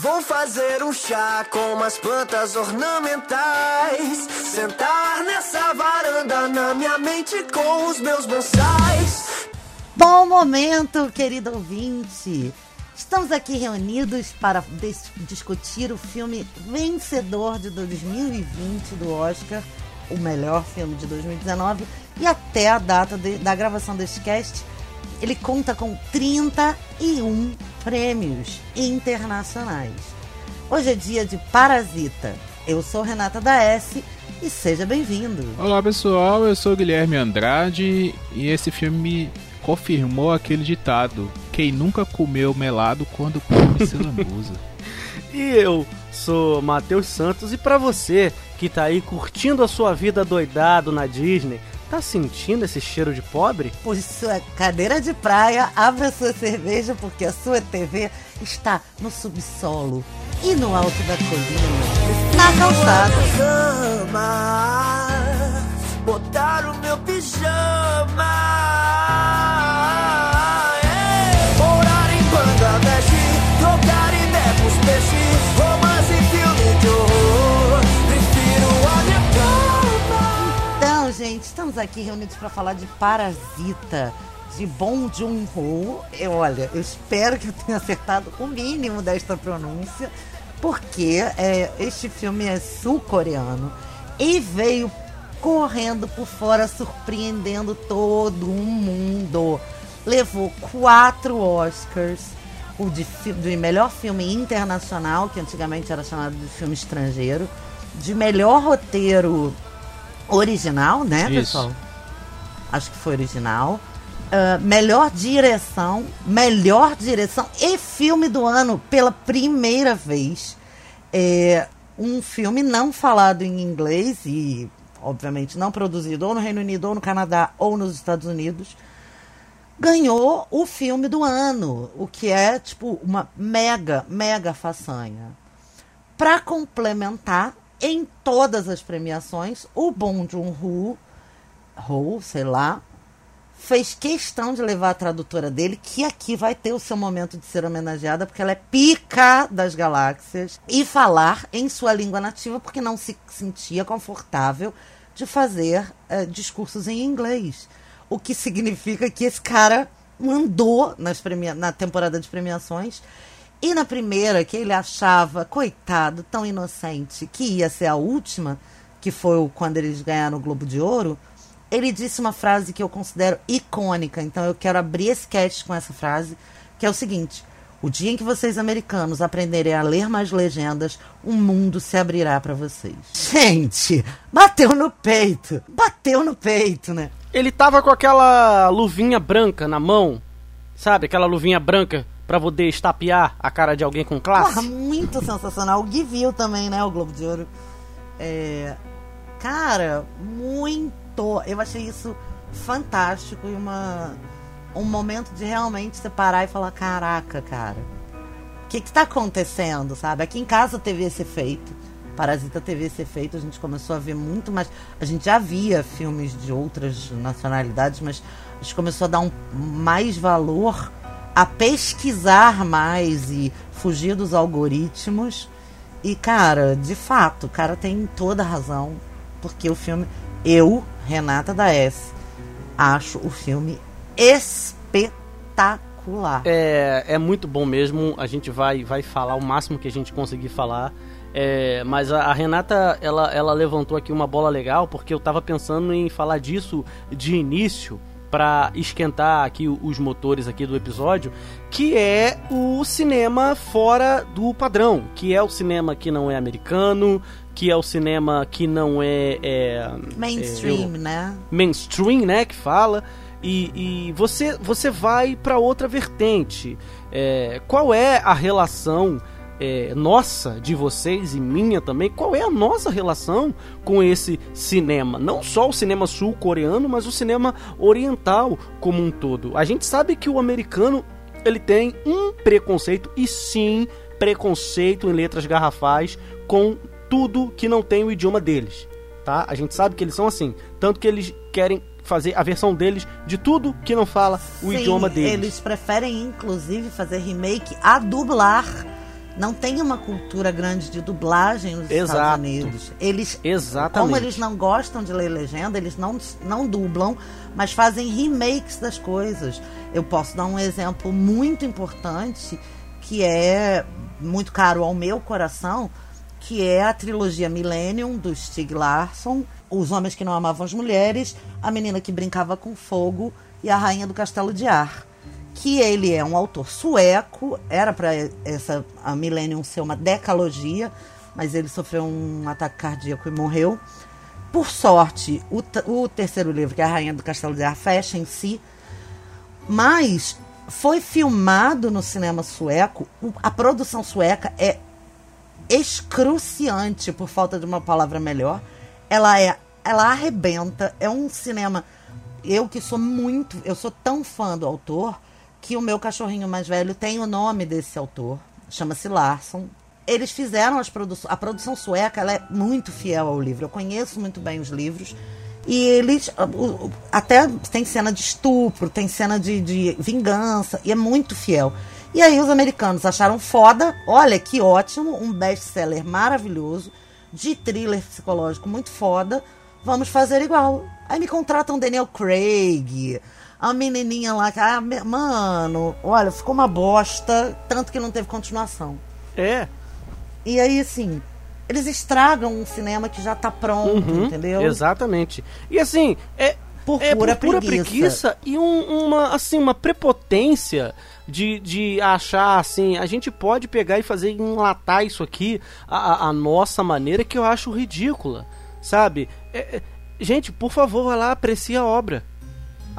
Vou fazer um chá com umas plantas ornamentais. Sentar nessa varanda na minha mente com os meus bonsais. Bom momento, querido ouvinte. Estamos aqui reunidos para discutir o filme vencedor de 2020 do Oscar, o melhor filme de 2019, e até a data de, da gravação deste cast, ele conta com 31 prêmios internacionais. Hoje é dia de Parasita. Eu sou Renata da S e seja bem-vindo. Olá pessoal, eu sou Guilherme Andrade e esse filme confirmou aquele ditado: quem nunca comeu melado quando come se lambuza. e eu sou Matheus Santos e para você que tá aí curtindo a sua vida doidado na Disney, Tá sentindo esse cheiro de pobre? Por sua cadeira de praia, abra sua cerveja porque a sua TV está no subsolo e no alto da colina, na calçada. Botar o meu pijama aqui reunidos para falar de Parasita, de Bong Joon-ho. Olha, eu espero que eu tenha acertado o mínimo desta pronúncia, porque é, este filme é sul-coreano e veio correndo por fora, surpreendendo todo mundo. Levou quatro Oscars, o de, de melhor filme internacional, que antigamente era chamado de filme estrangeiro, de melhor roteiro original, né, Isso. pessoal? Acho que foi original. Uh, melhor direção, melhor direção e filme do ano pela primeira vez. É um filme não falado em inglês e, obviamente, não produzido ou no Reino Unido, ou no Canadá, ou nos Estados Unidos. Ganhou o filme do ano, o que é, tipo, uma mega, mega façanha. Para complementar, em todas as premiações, o Bong Joon-ho, Ho, sei lá, fez questão de levar a tradutora dele, que aqui vai ter o seu momento de ser homenageada, porque ela é pica das galáxias, e falar em sua língua nativa, porque não se sentia confortável de fazer uh, discursos em inglês. O que significa que esse cara mandou nas premia na temporada de premiações e na primeira, que ele achava, coitado, tão inocente, que ia ser a última, que foi quando eles ganharam o Globo de Ouro, ele disse uma frase que eu considero icônica. Então eu quero abrir esse cast com essa frase, que é o seguinte: O dia em que vocês americanos aprenderem a ler mais legendas, o mundo se abrirá para vocês. Gente, bateu no peito. Bateu no peito, né? Ele tava com aquela luvinha branca na mão, sabe? Aquela luvinha branca para poder estapear a cara de alguém com classe. Porra, muito sensacional. O Gui viu também, né, o Globo de Ouro. É... Cara, muito. Eu achei isso fantástico e uma um momento de realmente separar e falar, caraca, cara. O que que tá acontecendo, sabe? Aqui em casa teve esse efeito. Parasita teve esse efeito, a gente começou a ver muito mais. A gente já via filmes de outras nacionalidades, mas a gente começou a dar um mais valor a pesquisar mais e fugir dos algoritmos. E, cara, de fato, o cara tem toda a razão. Porque o filme, eu, Renata da S, acho o filme espetacular. É, é muito bom mesmo. A gente vai, vai falar o máximo que a gente conseguir falar. É, mas a, a, Renata, ela, ela levantou aqui uma bola legal, porque eu tava pensando em falar disso de início para esquentar aqui os motores aqui do episódio, que é o cinema fora do padrão, que é o cinema que não é americano, que é o cinema que não é, é mainstream, é, né? Mainstream, né, que fala. E, e você você vai para outra vertente. É, qual é a relação é, nossa, de vocês e minha também, qual é a nossa relação com esse cinema? Não só o cinema sul-coreano, mas o cinema oriental como um todo. A gente sabe que o americano ele tem um preconceito, e sim, preconceito em letras garrafais com tudo que não tem o idioma deles. Tá? A gente sabe que eles são assim. Tanto que eles querem fazer a versão deles de tudo que não fala o Sim, idioma deles. Eles preferem, inclusive, fazer remake a dublar não tem uma cultura grande de dublagem nos Exato. Estados Unidos. Eles, Exatamente. como eles não gostam de ler legenda, eles não, não dublam, mas fazem remakes das coisas. Eu posso dar um exemplo muito importante que é muito caro ao meu coração, que é a trilogia Millennium do Stieg Larsson, Os Homens que Não Amavam as Mulheres, A Menina que Brincava com Fogo e A Rainha do Castelo de Ar. Que ele é um autor sueco, era para essa a Millennium ser uma decalogia, mas ele sofreu um ataque cardíaco e morreu. Por sorte, o, o terceiro livro, que é A Rainha do Castelo de Ar, fecha em si, mas foi filmado no cinema sueco. A produção sueca é excruciante, por falta de uma palavra melhor. Ela é, ela arrebenta. É um cinema. Eu que sou muito, eu sou tão fã do autor que o meu cachorrinho mais velho tem o nome desse autor. Chama-se Larson. Eles fizeram as produções. A produção sueca ela é muito fiel ao livro. Eu conheço muito bem os livros. E eles. Até tem cena de estupro, tem cena de, de vingança, e é muito fiel. E aí os americanos acharam foda, olha que ótimo, um best-seller maravilhoso, de thriller psicológico muito foda, vamos fazer igual. Aí me contratam Daniel Craig, a menininha lá, que, ah, mano, olha, ficou uma bosta, tanto que não teve continuação. É. E aí, assim, eles estragam um cinema que já tá pronto, Uhum, entendeu? Exatamente. E assim, é Por é pura por pura preguiça. preguiça e um- uma assim uma prepotência de, de achar assim, a gente pode pegar e fazer enlatar isso aqui a, a- nossa maneira que eu acho ridícula, sabe? É- é- gente, por favor, vá lá, aprecie a obra.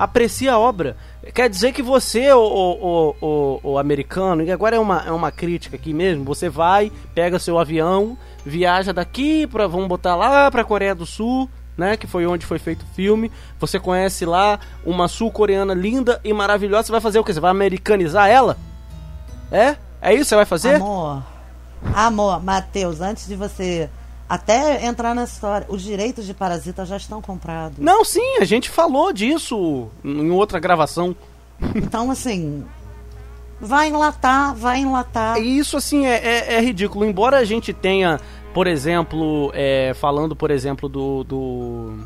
Aprecie a obra. Quer dizer que você, o, o, o, o americano, e agora é uma, é uma crítica aqui mesmo, você vai, pega seu avião, viaja daqui para vamos botar lá pra Coreia do Sul, né, que foi onde foi feito o filme. Você conhece lá uma sul-coreana linda e maravilhosa, você vai fazer o quê? Você vai americanizar ela? É? É isso que você vai fazer? Amor, amor, Matheus, antes de você até entrar nessa história, os direitos de Parasita já estão comprados. Não, sim, a gente falou disso em outra gravação. Então, assim, vai enlatar, vai enlatar. E Isso, assim, é, é- é ridículo. Embora a gente tenha, por exemplo, é, falando, por exemplo, do, do.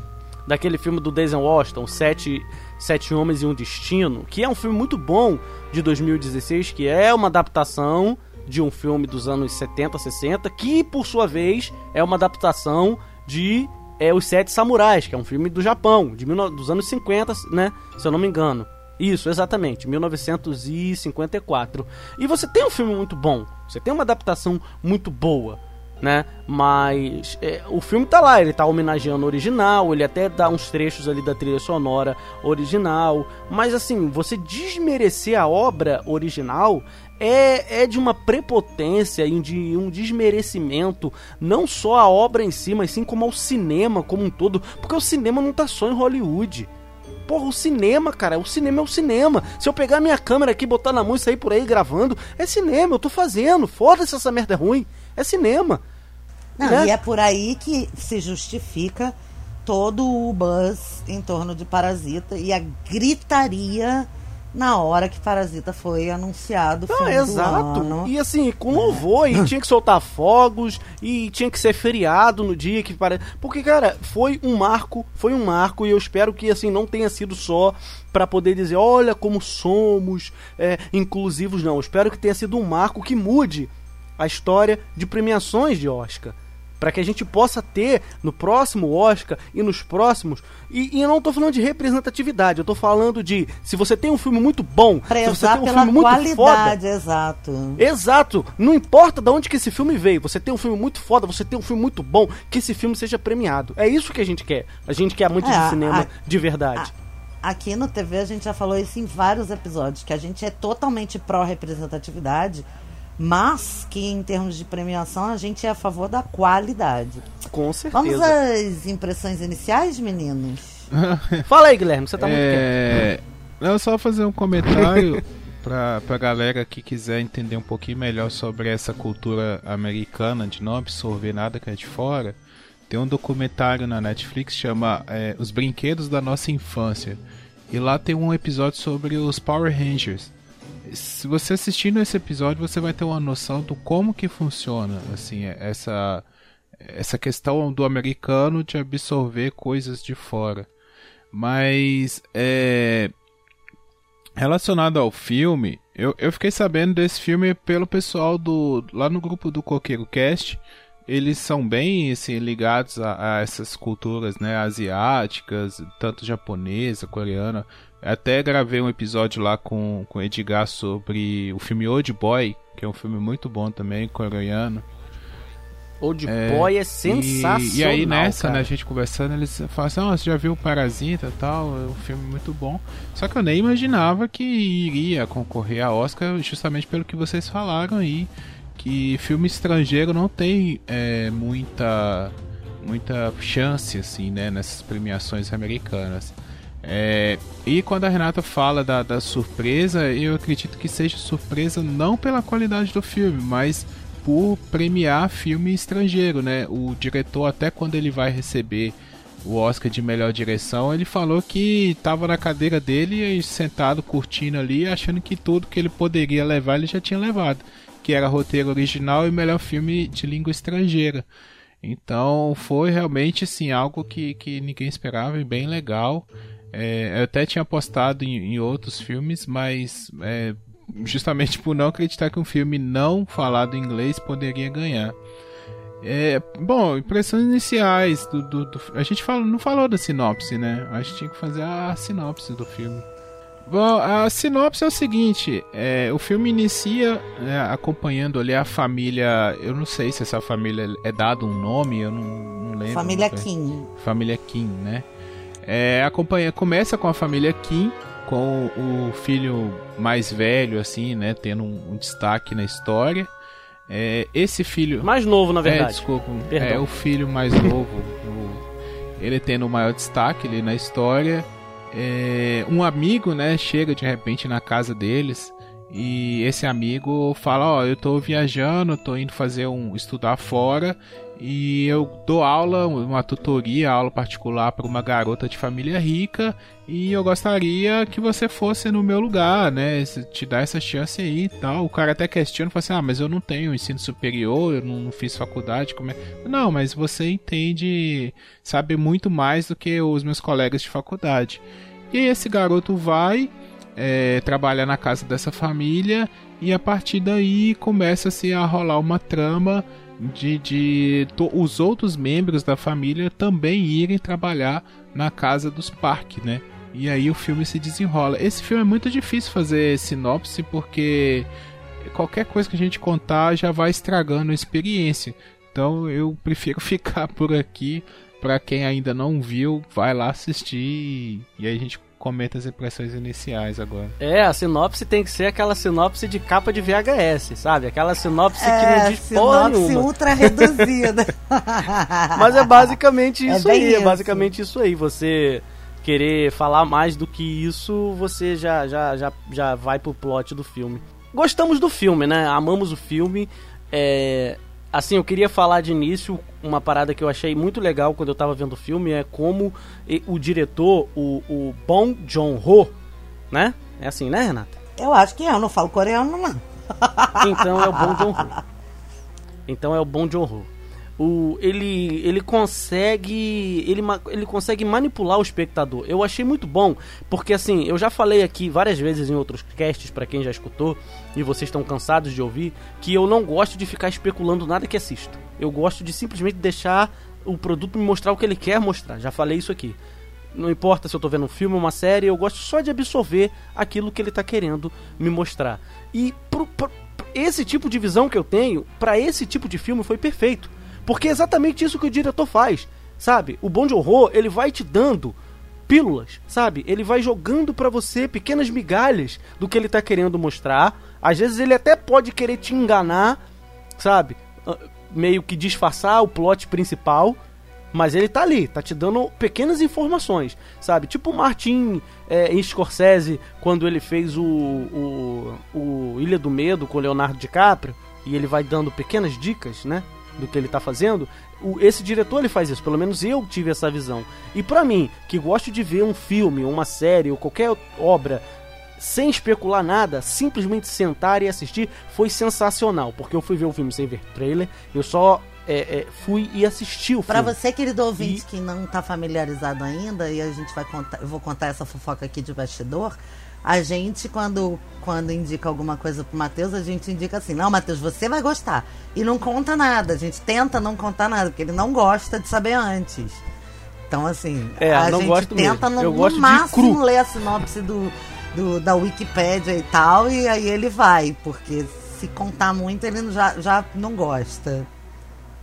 daquele filme do Denzel Washington, Sete, Sete Homens e um Destino, que é um filme muito bom de 2016, que é uma adaptação de um filme dos anos 70, 60, que, por sua vez, é uma adaptação de é, Os Sete Samurais, que é um filme do Japão, de 19 dos anos 50, né? Se eu não me engano. Isso, exatamente, 1954. E você tem um filme muito bom, você tem uma adaptação muito boa, né? Mas é, o filme tá lá, ele tá homenageando o original, ele até dá uns trechos ali da trilha sonora original, mas assim, você desmerecer a obra original é, é de uma prepotência e de um desmerecimento, não só a obra em si, mas sim como ao cinema como um todo, porque o cinema não tá só em Hollywood. Porra, o cinema, cara, o cinema é o cinema. Se eu pegar minha câmera aqui, botar na mão e sair por aí gravando, é cinema, eu tô fazendo. Foda-se essa merda é ruim. É cinema. Não, né? E é por aí que se justifica todo o buzz em torno de Parasita e a gritaria na hora que Parasita foi anunciado. Não, exato. E assim, com louvor, e tinha que soltar fogos, e tinha que ser feriado no dia que para. Porque, cara, foi um marco, foi um marco, e eu espero que assim não tenha sido só pra poder dizer, olha como somos é, inclusivos, não. Eu espero que tenha sido um marco que mude a história de premiações de Oscar. Pra que a gente possa ter no próximo Oscar e nos próximos. E, e eu não tô falando de representatividade, eu tô falando de se você tem um filme muito bom, se você Prezar tem um filme muito foda, qualidade, exato. Exato. Não importa de onde que esse filme veio. Você tem um filme muito foda, você tem um filme muito bom, que esse filme seja premiado. É isso que a gente quer. A gente quer muito É, de cinema a- de verdade. Aqui no TV a gente já falou isso em vários episódios, que a gente é totalmente pró-representatividade, mas que em termos de premiação a gente é a favor da qualidade. Com Vamos certeza. às impressões iniciais, meninos? Fala aí, Guilherme, você tá muito quieto. É, eu só fazer um comentário pra, pra galera que quiser entender um pouquinho melhor sobre essa cultura americana de não absorver nada que é de fora. Tem um documentário na Netflix que chama é, Os Brinquedos da Nossa Infância. E lá tem um episódio sobre os Power Rangers. Se você assistindo esse episódio, você vai ter uma noção do como que funciona, assim, essa essa questão do americano de absorver coisas de fora. Mas é, relacionado ao filme, eu, eu fiquei sabendo desse filme pelo pessoal do lá no grupo do Coqueiro Cast. Eles são bem assim, ligados a, a essas culturas né, asiáticas, tanto japonesa, coreana. Até gravei um episódio lá com, com Edgar sobre o filme Old Boy, que é um filme muito bom também, coreano. Old é, Boy é sensacional. E, e aí nessa, cara. né, a gente conversando, eles falam assim: oh, você já viu o Parasita e tal? É um filme muito bom. Só que eu nem imaginava que iria concorrer a Oscar justamente pelo que vocês falaram aí. Que filme estrangeiro não tem é, muita, muita chance, assim, né, nessas premiações americanas. É, e quando a Renata fala da, da surpresa, eu acredito que seja surpresa não pela qualidade do filme, mas por premiar filme estrangeiro, né? O diretor, até quando ele vai receber o Oscar de melhor direção, ele falou que estava na cadeira dele, sentado curtindo ali, achando que tudo que ele poderia levar ele já tinha levado, que era roteiro original e melhor filme de língua estrangeira. Então foi realmente assim algo que, que ninguém esperava e bem legal. É, eu até tinha postado em, em outros filmes, mas é, justamente por não acreditar que um filme não falado em inglês poderia ganhar. É, bom, impressões iniciais do, do, do, a gente fala, não falou da sinopse, né? A gente tinha que fazer a sinopse do filme. Bom, a sinopse é o seguinte: é, o filme inicia é, acompanhando ali a família. Eu não sei se essa família é dado um nome, eu não, não lembro. Família Kim. Família Kim, né? É, acompanha, começa com a família Kim, com o filho mais velho, assim, né, tendo um, um destaque na história. É, esse filho. Mais novo, na verdade. É, desculpa. Perdão. É o filho mais novo. o, ele tendo o maior destaque ali na história. É, um amigo, né, chega de repente na casa deles. E esse amigo fala: Ó, oh, eu tô viajando, tô indo fazer um estudar fora e eu dou aula, uma tutoria, aula particular para uma garota de família rica e eu gostaria que você fosse no meu lugar, né? Te dar essa chance aí e tal. O cara até questiona, fala assim: "Ah, mas eu não tenho ensino superior, eu não fiz faculdade, como é?" Não, mas você entende, sabe muito mais do que os meus colegas de faculdade. E esse garoto vai é, trabalhar na casa dessa família e a partir daí começa-se a rolar uma trama de, de os outros membros da família também irem trabalhar na casa dos Park, né? E aí o filme se desenrola. Esse filme é muito difícil fazer sinopse porque qualquer coisa que a gente contar já vai estragando a experiência. Então eu prefiro ficar por aqui. Para quem ainda não viu, vai lá assistir e aí a gente comenta as impressões iniciais agora. É, a sinopse tem que ser aquela sinopse de capa de VHS, sabe? Aquela sinopse é, que não diz sinopse ultra reduzida. Mas é basicamente é isso é aí, isso. é basicamente isso aí. Você querer falar mais do que isso, você já, já, já, já vai pro plot do filme. Gostamos do filme, né? Amamos o filme. É, Assim, eu queria falar de início uma parada que eu achei muito legal quando eu tava vendo o filme é como o diretor, o, o Bong Joon-ho, né? É assim, né, Renata? Eu acho que é, eu não falo coreano, não. Então é o Bong Joon-ho. Então é o Bong Joon-ho o, ele, ele consegue ele, ele consegue manipular o espectador. Eu achei muito bom, porque assim, eu já falei aqui várias vezes em outros casts para quem já escutou e vocês estão cansados de ouvir que eu não gosto de ficar especulando nada que assisto. Eu gosto de simplesmente deixar o produto me mostrar o que ele quer mostrar. Já falei isso aqui. Não importa se eu tô vendo um filme ou uma série, eu gosto só de absorver aquilo que ele tá querendo me mostrar. E pro, pro, esse tipo de visão que eu tenho, para esse tipo de filme foi perfeito porque é exatamente isso que o diretor faz, sabe? O Bom de Horror, ele vai te dando pílulas, sabe? Ele vai jogando para você pequenas migalhas do que ele tá querendo mostrar. Às vezes ele até pode querer te enganar, sabe? Ah, meio que disfarçar o plot principal, mas ele tá ali, tá te dando pequenas informações, sabe? Tipo o Martin é, Scorsese, quando ele fez o, o, o Ilha do Medo com o Leonardo DiCaprio, e ele vai dando pequenas dicas, né? Do que ele está fazendo, o, esse diretor ele faz isso, pelo menos eu tive essa visão. E para mim, que gosto de ver um filme, uma série ou qualquer obra sem especular nada, simplesmente sentar e assistir foi sensacional. Porque eu fui ver o filme sem ver trailer, eu só é, é, fui e assisti o Pra filme. você, querido ouvinte, E- que não tá familiarizado ainda, e a gente vai contar, eu vou contar essa fofoca aqui de bastidor. A gente, quando, quando indica alguma coisa pro Matheus, a gente indica assim, não, Matheus, você vai gostar. E não conta nada, a gente tenta não contar nada, porque ele não gosta de saber antes. Então, assim, É, a gente tenta no, no máximo ler a sinopse do, do- da Wikipédia e tal, e aí ele vai, porque se contar muito, ele já, já não gosta.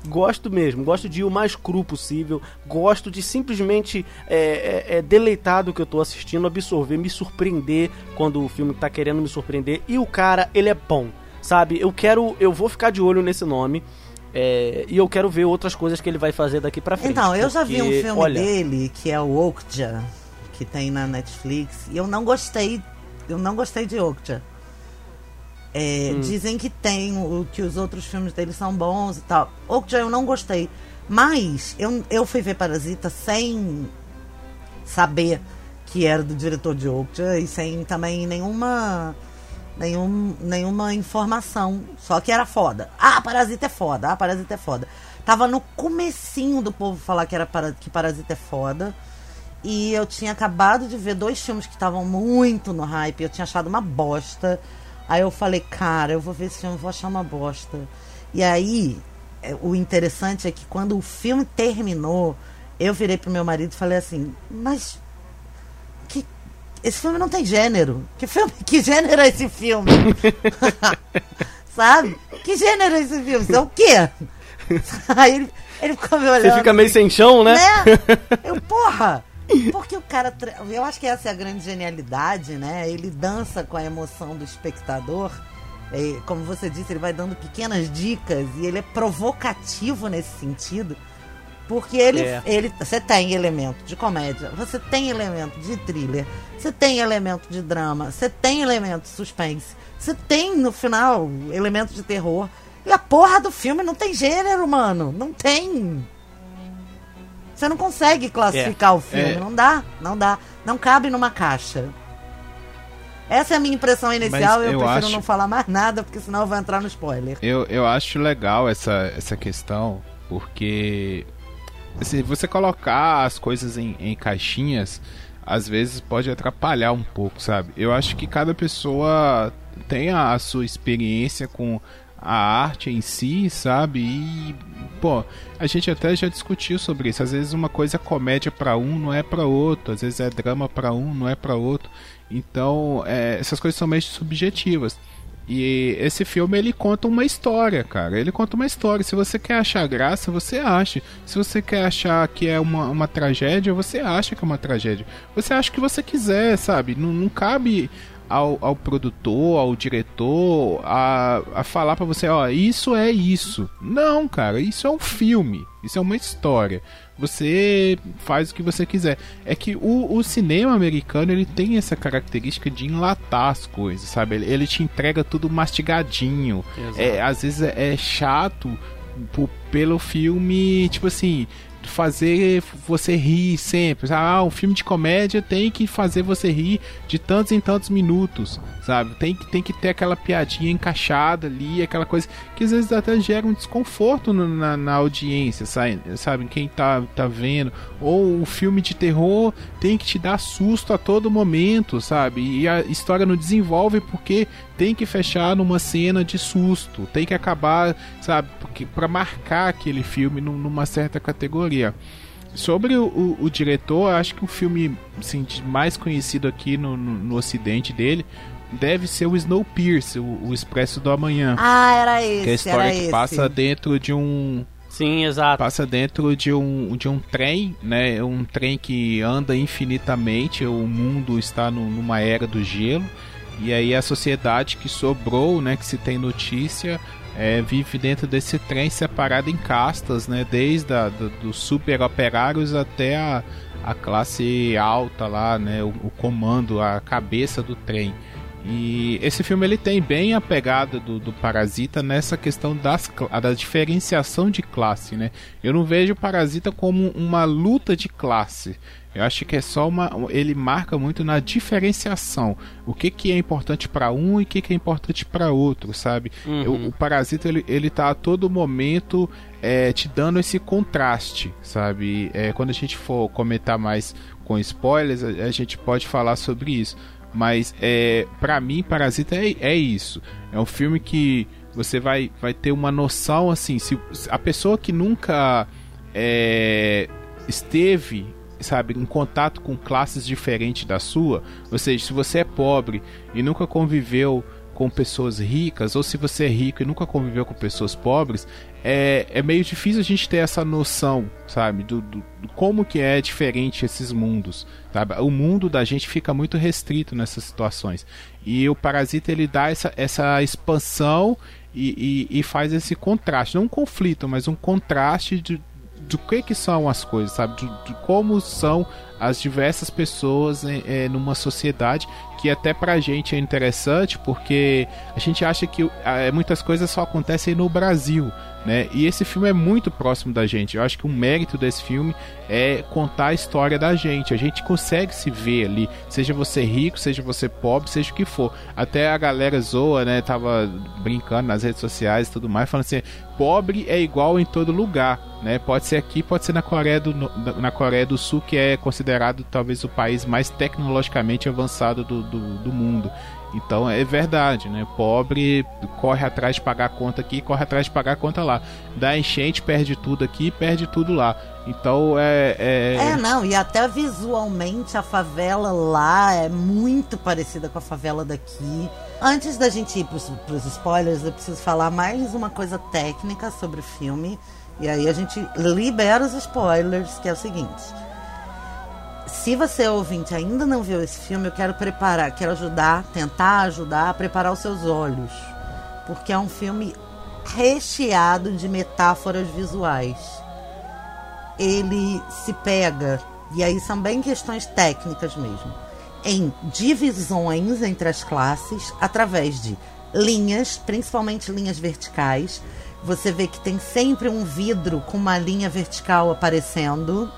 Gosto mesmo, gosto de ir o mais cru possível, gosto de simplesmente é, é, é, deleitar do que eu tô assistindo, absorver, me surpreender quando o filme tá querendo me surpreender. E o cara, ele é bom, sabe? Eu quero, eu vou ficar de olho nesse nome é, e eu quero ver outras coisas que ele vai fazer daqui pra frente. Então, eu já vi um porque, filme olha, dele que é o Okja, que tem na Netflix, e eu não gostei. Eu não gostei de Okja. É, Hum. Dizem que tem, o, que os outros filmes dele são bons e tal. Okja eu não gostei. Mas eu, eu fui ver Parasita sem saber que era do diretor de Okja e sem também nenhuma nenhum, nenhuma informação. Só que era foda. Ah, Parasita é foda. Ah, Parasita é foda. Tava no comecinho do povo falar que, era para, que Parasita é foda. E eu tinha acabado de ver dois filmes que estavam muito no hype. Eu tinha achado uma bosta. Aí eu falei, cara, eu vou ver esse filme, vou achar uma bosta. E aí, é, o interessante é que quando o filme terminou, eu virei pro meu marido e falei assim, mas que esse filme não tem gênero. Que filme, que gênero é esse filme? Sabe? Que gênero é esse filme? Isso é o quê? Aí ele, ele ficou me olhando. Você fica meio sem chão, né? Né? Eu, porra! Porque o cara. Eu acho que essa é a grande genialidade, né? Ele dança com a emoção do espectador. É, como você disse, ele vai dando pequenas dicas e ele é provocativo nesse sentido. Porque ele, É. ele. Você tem elemento de comédia, você tem elemento de thriller, você tem elemento de drama, você tem elemento de suspense, você tem no final elemento de terror. E a porra do filme não tem gênero, mano. Não tem. Você não consegue classificar o filme, É. não dá, não dá. Não cabe numa caixa. Essa é a minha impressão inicial Mas eu, eu prefiro acho- não falar mais nada, porque senão eu vou entrar no spoiler. Eu, eu acho legal essa, essa questão, porque se você colocar as coisas em, em caixinhas, às vezes pode atrapalhar um pouco, sabe? Eu acho que cada pessoa tem a, a sua experiência com a arte em si, sabe? E, pô, a gente até já discutiu sobre isso. Às vezes uma coisa é comédia pra um, não é pra outro. Às vezes é drama pra um, não é pra outro. Então, é, essas coisas são meio subjetivas. E esse filme ele conta uma história, cara. Ele conta uma história. Se você quer achar graça, você acha. Se você quer achar que é uma, uma tragédia, você acha que é uma tragédia. Você acha o que você quiser, sabe? Não, não cabe ao, ao produtor, ao diretor, a, a falar pra você, ó, isso é isso. Não, cara, isso é um filme. Isso é uma história. Você faz o que você quiser. É que o, o cinema americano ele tem essa característica de enlatar as coisas, sabe? Ele, ele te entrega tudo mastigadinho. Exato. É, às vezes é, é chato pelo filme, tipo assim, fazer você rir sempre. Ah, um filme de comédia tem que fazer você rir de tantos em tantos minutos, sabe? Tem que, tem que ter aquela piadinha encaixada ali, aquela coisa que às vezes até gera um desconforto no- na, na audiência, sabe? sabe? Quem tá, tá vendo. Ou o filme de terror tem que te dar susto a todo momento, sabe? E a história não desenvolve porque tem que fechar numa cena de susto, tem que acabar, sabe? Porque para marcar aquele filme num- numa certa categoria. Sobre o, o- o diretor, acho que o filme assim, mais conhecido aqui no, no, no ocidente dele deve ser o Snowpiercer, o, o Expresso do Amanhã. Ah, era esse. que é a história que esse. passa dentro de um Sim, exato. passa dentro de um, de um trem, né? Um trem que anda infinitamente. O mundo está no- numa era do gelo. E aí a sociedade que sobrou, né? Que se tem notícia, é, vive dentro desse trem separado em castas, né? Desde a, do, dos super operários até a, a classe alta lá, né? O, o comando, a cabeça do trem. E esse filme ele tem bem a pegada do, do Parasita nessa questão das, da diferenciação de classe, né? Eu não vejo o Parasita como uma luta de classe. Eu acho que é só uma. Ele marca muito na diferenciação. O que, que é importante para um e o que, que é importante para outro, sabe? Uhum. O, o, Parasita ele, ele tá a todo momento é, te dando esse contraste, sabe? É, quando a gente for comentar mais com spoilers, a, a gente pode falar sobre isso. Mas é, para mim, Parasita é, é isso. É um filme que você vai, vai ter uma noção assim. Se a pessoa que nunca é, esteve sabe, em contato com classes diferentes da sua, ou seja, se você é pobre e nunca conviveu com pessoas ricas, ou se você é rico e nunca conviveu com pessoas pobres, é, é meio difícil a gente ter essa noção, sabe, do, do, do, como que é diferente esses mundos, sabe? O mundo da gente fica muito restrito nessas situações. E o Parasita ele dá essa, essa expansão e, e, e faz esse contraste, não um conflito, mas um contraste de, do que que são as coisas, sabe? De, de como são as diversas pessoas é, numa sociedade que até pra gente é interessante porque a gente acha que muitas coisas só acontecem no Brasil, né? E esse filme é muito próximo da gente. Eu acho que o mérito desse filme é contar a história da gente. A gente consegue se ver ali, seja você rico, seja você pobre, seja o que for. Até a galera zoa, né? Tava brincando nas redes sociais e tudo mais, falando assim: pobre é igual em todo lugar, né? Pode ser aqui, pode ser na Coreia do, na Coreia do Sul, que é considerado talvez o país mais tecnologicamente avançado do, do, do mundo. Então é verdade, né? Pobre corre atrás de pagar a conta aqui, corre atrás de pagar a conta lá. Dá enchente, perde tudo aqui, perde tudo lá. Então é, é. É, não, e até visualmente a favela lá é muito parecida com a favela daqui. Antes da gente ir pros, pros spoilers, eu preciso falar mais uma coisa técnica sobre o filme. E aí a gente libera os spoilers, que é o seguinte. Se você ouvinte ainda não viu esse filme, eu quero preparar, quero ajudar, tentar ajudar a preparar os seus olhos, porque é um filme recheado de metáforas visuais. Ele se pega, e aí são bem questões técnicas mesmo, em divisões entre as classes através de linhas, principalmente linhas verticais. Você vê que tem sempre um vidro com uma linha vertical aparecendo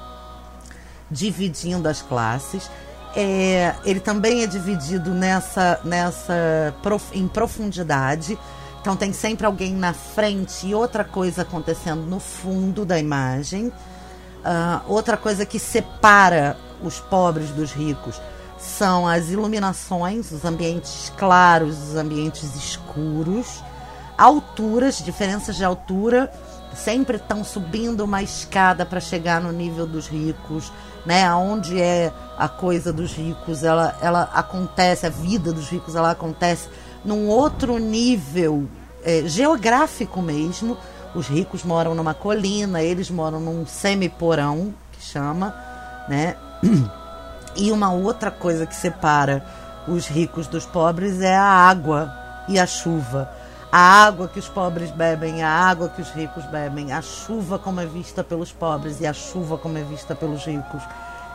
dividindo as classes. É, ele também é dividido nessa, nessa em profundidade. Então tem sempre alguém na frente e outra coisa acontecendo no fundo da imagem. Uh, outra coisa que separa os pobres dos ricos são as iluminações, os ambientes claros, os ambientes escuros, alturas, diferenças de altura, sempre estão subindo uma escada para chegar no nível dos ricos né? Onde é a coisa dos ricos, ela, ela acontece, a vida dos ricos, ela acontece num outro nível é, geográfico mesmo. Os ricos moram numa colina, eles moram num semi-porão, que chama, né? E uma outra coisa que separa os ricos dos pobres é a água e a chuva a água que os pobres bebem, a água que os ricos bebem, a chuva como é vista pelos pobres e a chuva como é vista pelos ricos.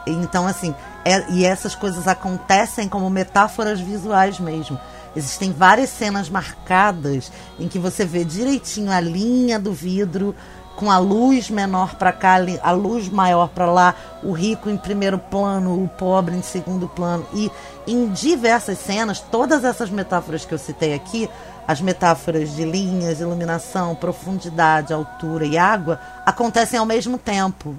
Então, assim, é, e essas coisas acontecem como metáforas visuais mesmo. Existem várias cenas marcadas em que você vê direitinho a linha do vidro com a luz menor para cá, a luz maior para lá, o rico em primeiro plano, o pobre em segundo plano. E em diversas cenas, todas essas metáforas que eu citei aqui as metáforas de linhas, iluminação, profundidade, altura e água acontecem ao mesmo tempo.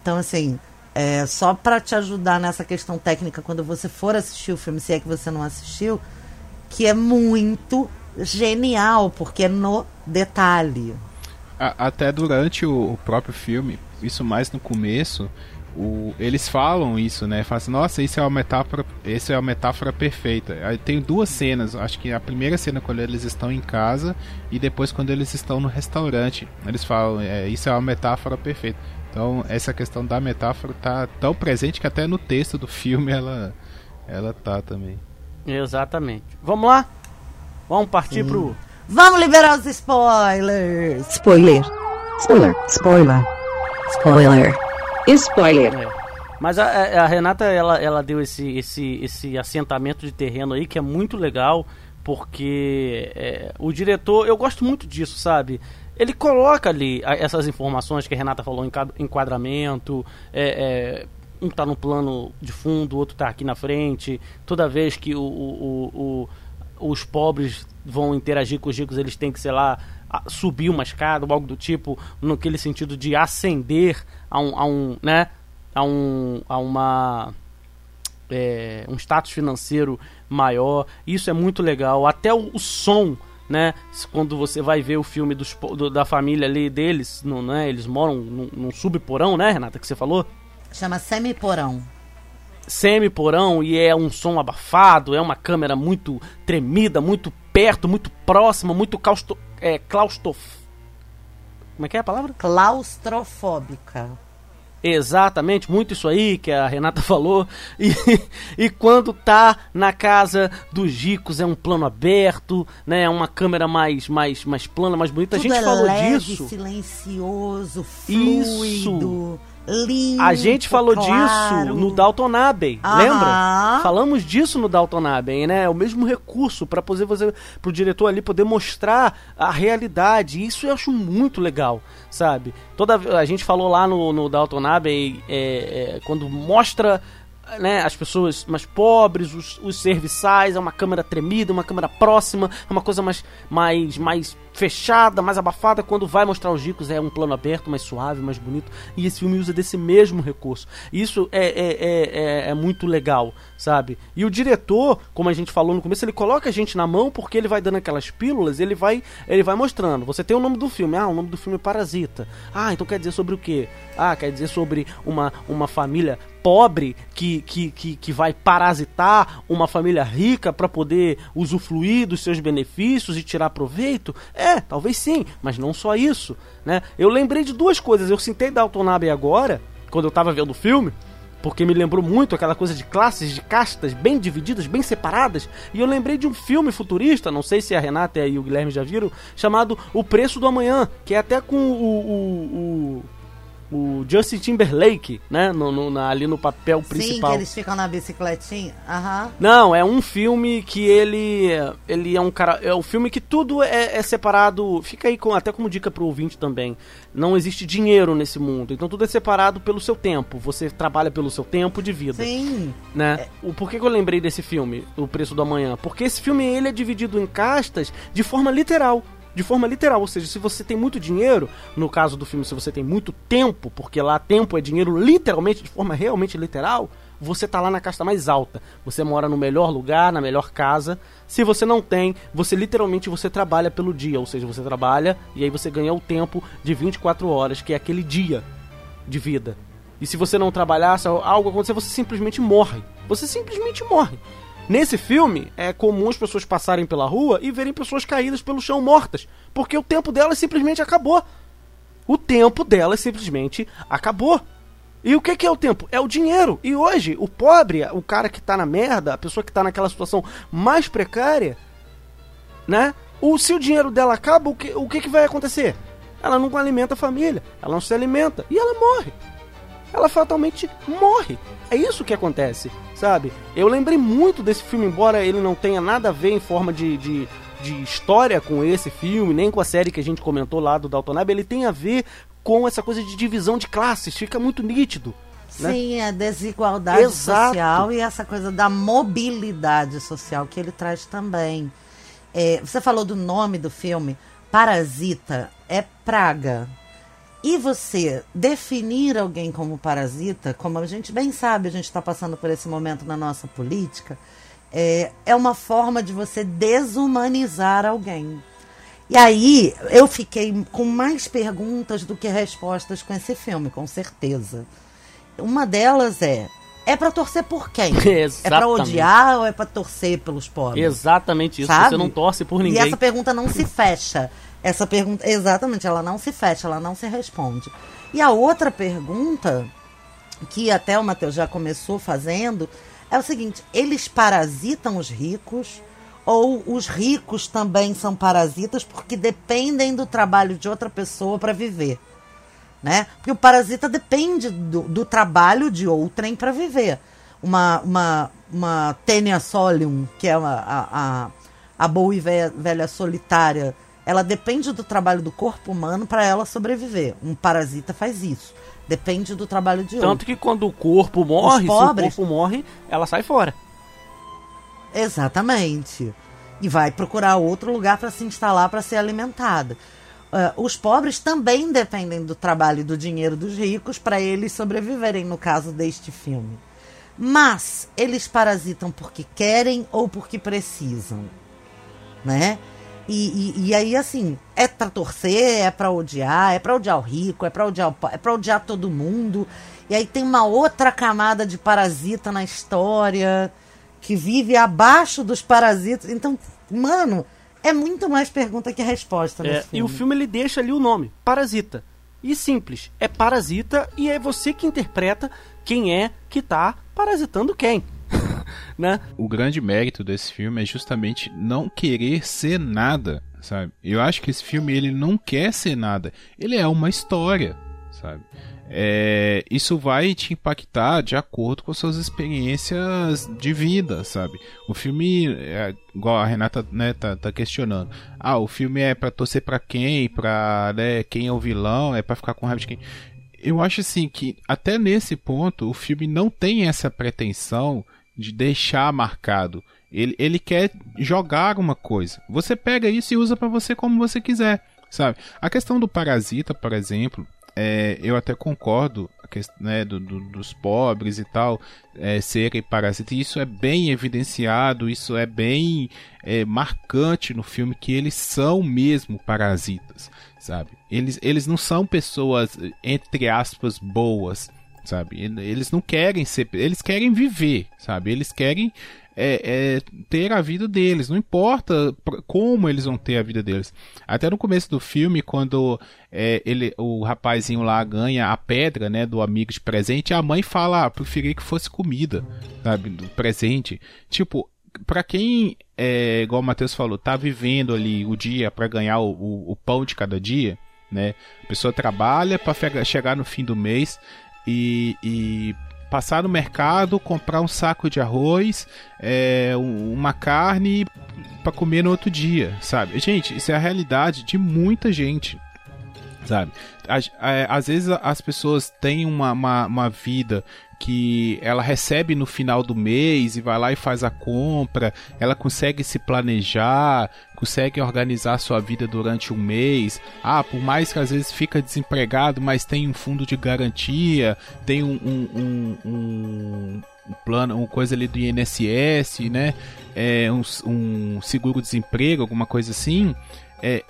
Então, assim, é, só para te ajudar nessa questão técnica, quando você for assistir o filme, se é que você não assistiu, que é muito genial, porque é no detalhe. Até durante o próprio filme, isso mais no começo, o, eles falam isso, né? Falam assim, nossa, isso é uma metáfora, essa é uma metáfora perfeita. Aí tem duas cenas, acho que a primeira cena quando eles estão em casa e depois quando eles estão no restaurante. Eles falam, é, isso é uma metáfora perfeita. Então, essa questão da metáfora tá tão presente que até no texto do filme ela ela tá também. Exatamente. Vamos lá? Vamos partir hum. pro Vamos liberar os spoilers. Spoiler. Spoiler. Spoiler. Spoiler. Spoiler. É. Mas a, a, Renata, ela, ela deu esse, esse, esse assentamento de terreno aí que é muito legal, porque é, o diretor, eu gosto muito disso, sabe? Ele coloca ali essas informações que a Renata falou, enquadramento, é, é, um tá no plano de fundo, o outro tá aqui na frente. Toda vez que o, o, o, os pobres vão interagir com os ricos, eles têm que, sei lá, subir uma escada ou algo do tipo, naquele sentido de ascender a um, a um né? a, um, a uma é, um status financeiro maior. Isso é muito legal. Até o, o som, né? Quando você vai ver o filme dos, do, da família ali deles, no, né? Eles moram num, num subporão, né, Renata, que você falou? Chama semi-porão. Semi-porão e é um som abafado, é uma câmera muito tremida, muito perto, muito próxima, muito claustro, é, claustrof... Como é que é a palavra? Claustrofóbica. Exatamente, muito isso aí que a Renata falou. E, e quando tá na casa dos ricos é um plano aberto, né? É uma câmera mais mais mais plana, mais bonita. Tudo a gente é falou leve, disso. silencioso, fluido. Isso. Limpo, A gente falou claro. disso no Dalton Abbey, lembra? Falamos disso no Dalton Abbey, né? É o mesmo recurso para poder você, pro diretor ali poder mostrar a realidade. Isso eu acho muito legal, sabe? Toda a gente falou lá no, no Dalton Abbey é, é, quando mostra né, as pessoas mais pobres, os, os serviçais, é uma câmera tremida, uma câmera próxima, é uma coisa mais, mais, mais fechada, mais abafada. Quando vai mostrar os ricos, é um plano aberto, mais suave, mais bonito. E esse filme usa desse mesmo recurso. Isso é, é, é, é, é muito legal, sabe? E o diretor, como a gente falou no começo, ele coloca a gente na mão porque ele vai dando aquelas pílulas, ele vai, ele vai mostrando. Você tem o nome do filme, ah, o nome do filme é Parasita. Ah, então quer dizer sobre o quê? Ah, quer dizer sobre uma, uma família pobre que, que, que, que vai parasitar uma família rica para poder usufruir dos seus benefícios e tirar proveito? É, talvez sim, mas não só isso, né? Eu lembrei de duas coisas. Eu citei Dalton Abbey agora, quando eu tava vendo o filme, porque me lembrou muito aquela coisa de classes, de castas bem divididas, bem separadas. E eu lembrei de um filme futurista, não sei se a Renata e o Guilherme já viram, chamado O Preço do Amanhã, que é até com o, o, o, o Justin Timberlake, né? No, no- na- ali no papel Sim, principal. que eles ficam na bicicletinha. Aham. Não, é um filme que ele ele é um cara, é um filme que tudo é, é separado. Fica aí com, até como dica pro ouvinte também. Não existe dinheiro nesse mundo, então tudo é separado pelo seu tempo. Você trabalha pelo seu tempo de vida, Sim. né? O por que que eu lembrei desse filme, O Preço do Amanhã? Porque esse filme ele é dividido em castas de forma literal. De forma literal, ou seja, se você tem muito dinheiro, no caso do filme, se você tem muito tempo, porque lá tempo é dinheiro literalmente, de forma realmente literal, você tá lá na casta mais alta. Você mora no melhor lugar, na melhor casa. Se você não tem, você literalmente você trabalha pelo dia, ou seja, você trabalha e aí você ganha o tempo de 24 horas, que é aquele dia de vida. E se você não trabalhar, se algo acontecer, você simplesmente morre. Você simplesmente morre. Nesse filme, é comum as pessoas passarem pela rua e verem pessoas caídas pelo chão mortas, porque o tempo delas simplesmente acabou. O tempo delas simplesmente acabou. E o que, que é o tempo? É o dinheiro. E hoje, o pobre, o cara que tá na merda, a pessoa que tá naquela situação mais precária, né? O, se o dinheiro dela acaba, o que, o que, que vai acontecer? Ela não alimenta a família, ela não se alimenta e ela morre. Ela fatalmente morre. É isso que acontece, sabe? Eu lembrei muito desse filme, embora ele não tenha nada a ver em forma de, de, de história com esse filme, nem com a série que a gente comentou lá do Dalton Abbey, ele tem a ver com essa coisa de divisão de classes, fica muito nítido. Né? Sim, a desigualdade Exato. social e essa coisa da mobilidade social que ele traz também. É, você falou do nome do filme, Parasita, é praga. E você definir alguém como parasita, como a gente bem sabe, a gente está passando por esse momento na nossa política, é, é uma forma de você desumanizar alguém. E aí eu fiquei com mais perguntas do que respostas com esse filme, com certeza. Uma delas é: é pra torcer por quem? É pra Exatamente. odiar ou é pra torcer pelos pobres? Exatamente isso. Sabe? Você não torce por E ninguém. essa pergunta não se fecha. Essa pergunta, exatamente, ela não se fecha, ela não se responde. E a outra pergunta, que até o Matheus já começou fazendo, é o seguinte: eles parasitam os ricos ou os ricos também são parasitas porque dependem do trabalho de outra pessoa para viver? né? Porque o parasita depende do, do trabalho de outrem para viver. Uma, uma, uma Tênia solium, que é a, a, a boa e velha solitária, ela depende do trabalho do corpo humano para ela sobreviver. Um parasita faz isso. Depende do trabalho de Tanto outro. que quando o corpo morre, pobres- se o corpo morre, ela sai fora. Exatamente. E vai procurar outro lugar para se instalar para ser alimentada. Ah, os pobres também dependem do trabalho e do dinheiro dos ricos para eles sobreviverem, no caso deste filme. Mas eles parasitam porque querem ou porque precisam, né? E, e, e aí, assim, é pra torcer, é pra odiar, é pra odiar o rico, é pra odiar, o, é pra odiar todo mundo. E aí tem uma outra camada de parasita na história que vive abaixo dos parasitas. Então, mano, é muito mais pergunta que resposta É, e o filme ele deixa ali o nome, Parasita. E simples, é parasita e é você que interpreta quem é que tá parasitando quem. Né? O grande mérito desse filme é justamente não querer ser nada, sabe? Eu acho que esse filme ele não quer ser nada. Ele é uma história, sabe? É, isso vai te impactar de acordo com suas experiências de vida, sabe? O filme, é, igual a Renata né, tá, tá questionando, ah, o filme é pra torcer pra quem, pra né, quem é o vilão, é pra ficar com raiva de quem. Eu acho assim que até nesse ponto o filme não tem essa pretensão de deixar marcado. Ele, ele quer jogar uma coisa. Você pega isso e usa pra você como você quiser, sabe? A questão do parasita, por exemplo, é, eu até concordo né, do- do- dos pobres e tal é, serem parasitas. Isso é bem evidenciado, isso é bem é, marcante no filme que eles são mesmo parasitas, sabe? Eles, eles não são pessoas entre aspas boas, sabe? Eles não querem ser, eles querem viver, sabe? Eles querem é, é, ter a vida deles, não importa como eles vão ter a vida deles. Até no começo do filme, quando é, ele, o rapazinho lá ganha a pedra, né, do amigo de presente, a mãe fala, ah, que fosse comida, sabe, do presente. Tipo, pra quem, é, igual o Matheus falou, tá vivendo ali o dia pra ganhar o, o, o pão de cada dia, né? A pessoa trabalha fega- chegar no fim do mês e, e passar no mercado, comprar um saco de arroz, é, um- uma carne pra comer no outro dia, sabe? Gente, isso é a realidade de muita gente, sabe? Às, é, vezes as pessoas têm uma, uma, uma vida que ela recebe no final do mês e vai lá e faz a compra, ela consegue se planejar, consegue organizar sua vida durante um mês. Ah, por mais que às vezes fica desempregado, mas tem um fundo de garantia, tem um, um, um, um- um plano, uma coisa ali do INSS, né? É, um, um seguro-desemprego, alguma coisa assim. É,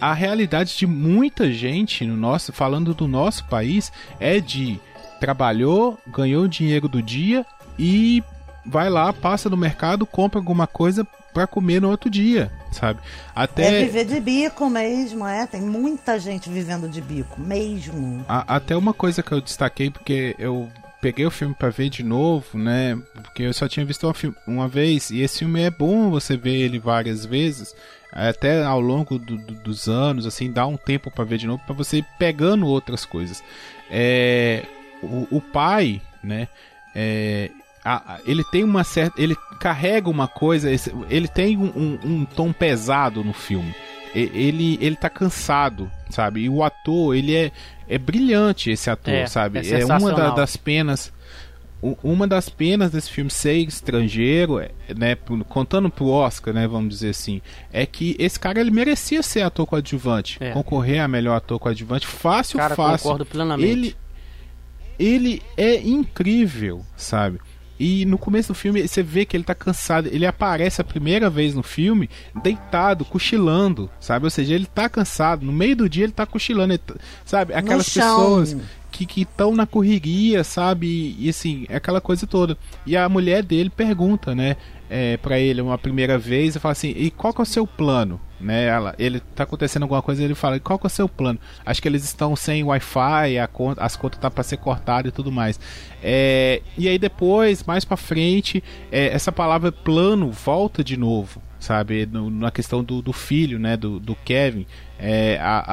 a realidade de muita gente no nosso, falando do nosso país, é de trabalhou, ganhou o dinheiro do dia e vai lá, passa no mercado, compra alguma coisa pra comer no outro dia, sabe? Até É viver de bico mesmo, é. Tem muita gente vivendo de bico, mesmo. A- até uma coisa que eu destaquei, porque eu peguei o filme pra ver de novo, né? Porque eu só tinha visto uma, vez, e esse filme é bom você ver ele várias vezes, até ao longo do- do- dos anos, assim, dá um tempo pra ver de novo, pra você ir pegando outras coisas. É, o, o pai, né? É, a- ele tem uma certa. Ele carrega uma coisa. Ele tem um, um- um tom pesado no filme. Ele, ele tá cansado, sabe? E o ator, ele é, é brilhante, esse ator, É, sabe? é É, uma da- das penas. Uma das penas desse filme ser estrangeiro, é, né, contando pro Oscar, né, vamos dizer assim, é que esse cara ele merecia ser ator coadjuvante, É. concorrer a melhor ator coadjuvante, fácil, Cara, fácil. concordo plenamente. Ele, ele é incrível, sabe? E no começo do filme você vê que ele tá cansado. Ele aparece a primeira vez no filme deitado, cochilando, sabe? Ou seja, ele tá cansado. No meio do dia ele tá cochilando, ele tá- sabe? Aquelas pessoas que estão na correria, sabe? E, e, assim, é aquela coisa toda. E a mulher dele pergunta, né? É, para ele uma primeira vez e fala assim: e qual que é o seu plano? Né, ela, ele tá acontecendo alguma coisa ele fala: qual que é o seu plano? Acho que eles estão sem Wi-Fi, a conta, as contas tá para ser cortadas e tudo mais. É, e aí depois, mais para frente, é, essa palavra plano volta de novo. sabe? No, na questão do, do filho, né? Do, do Kevin. É, a,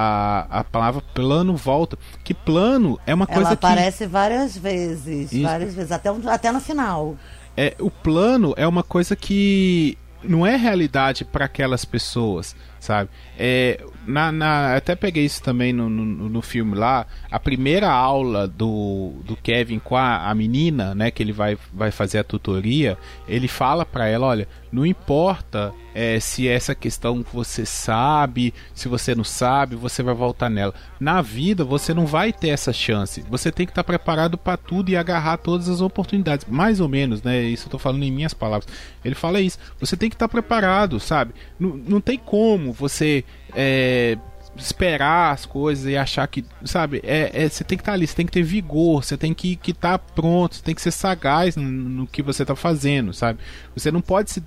a, a palavra plano volta. Que plano é uma Ela coisa que. aparece várias vezes, Isso. várias vezes, até, até no final. é, o plano é uma coisa que não é realidade para aquelas pessoas, sabe? É, na, na- até peguei isso também no, no, no filme lá. A primeira aula do, do Kevin com a, a menina, né, que ele vai, vai fazer a tutoria, ele fala para ela, olha, não importa é, se essa questão você sabe, se você não sabe, você vai voltar nela. Na vida você não vai ter essa chance. Você tem que estar preparado para tudo e agarrar todas as oportunidades. Mais ou menos, né? Isso eu tô falando em minhas palavras. Ele fala isso. Você tem que estar preparado, sabe? Não, não tem como você é, esperar as coisas e achar que, sabe? É, é, você tem que estar ali, você tem que ter vigor, você tem que estar pronto, você tem que ser sagaz no, no que você está fazendo, sabe? Você não pode se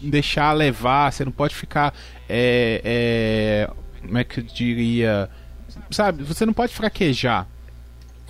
deixar levar, você não pode ficar. É, é, como é que eu diria? Sabe, você não pode fraquejar.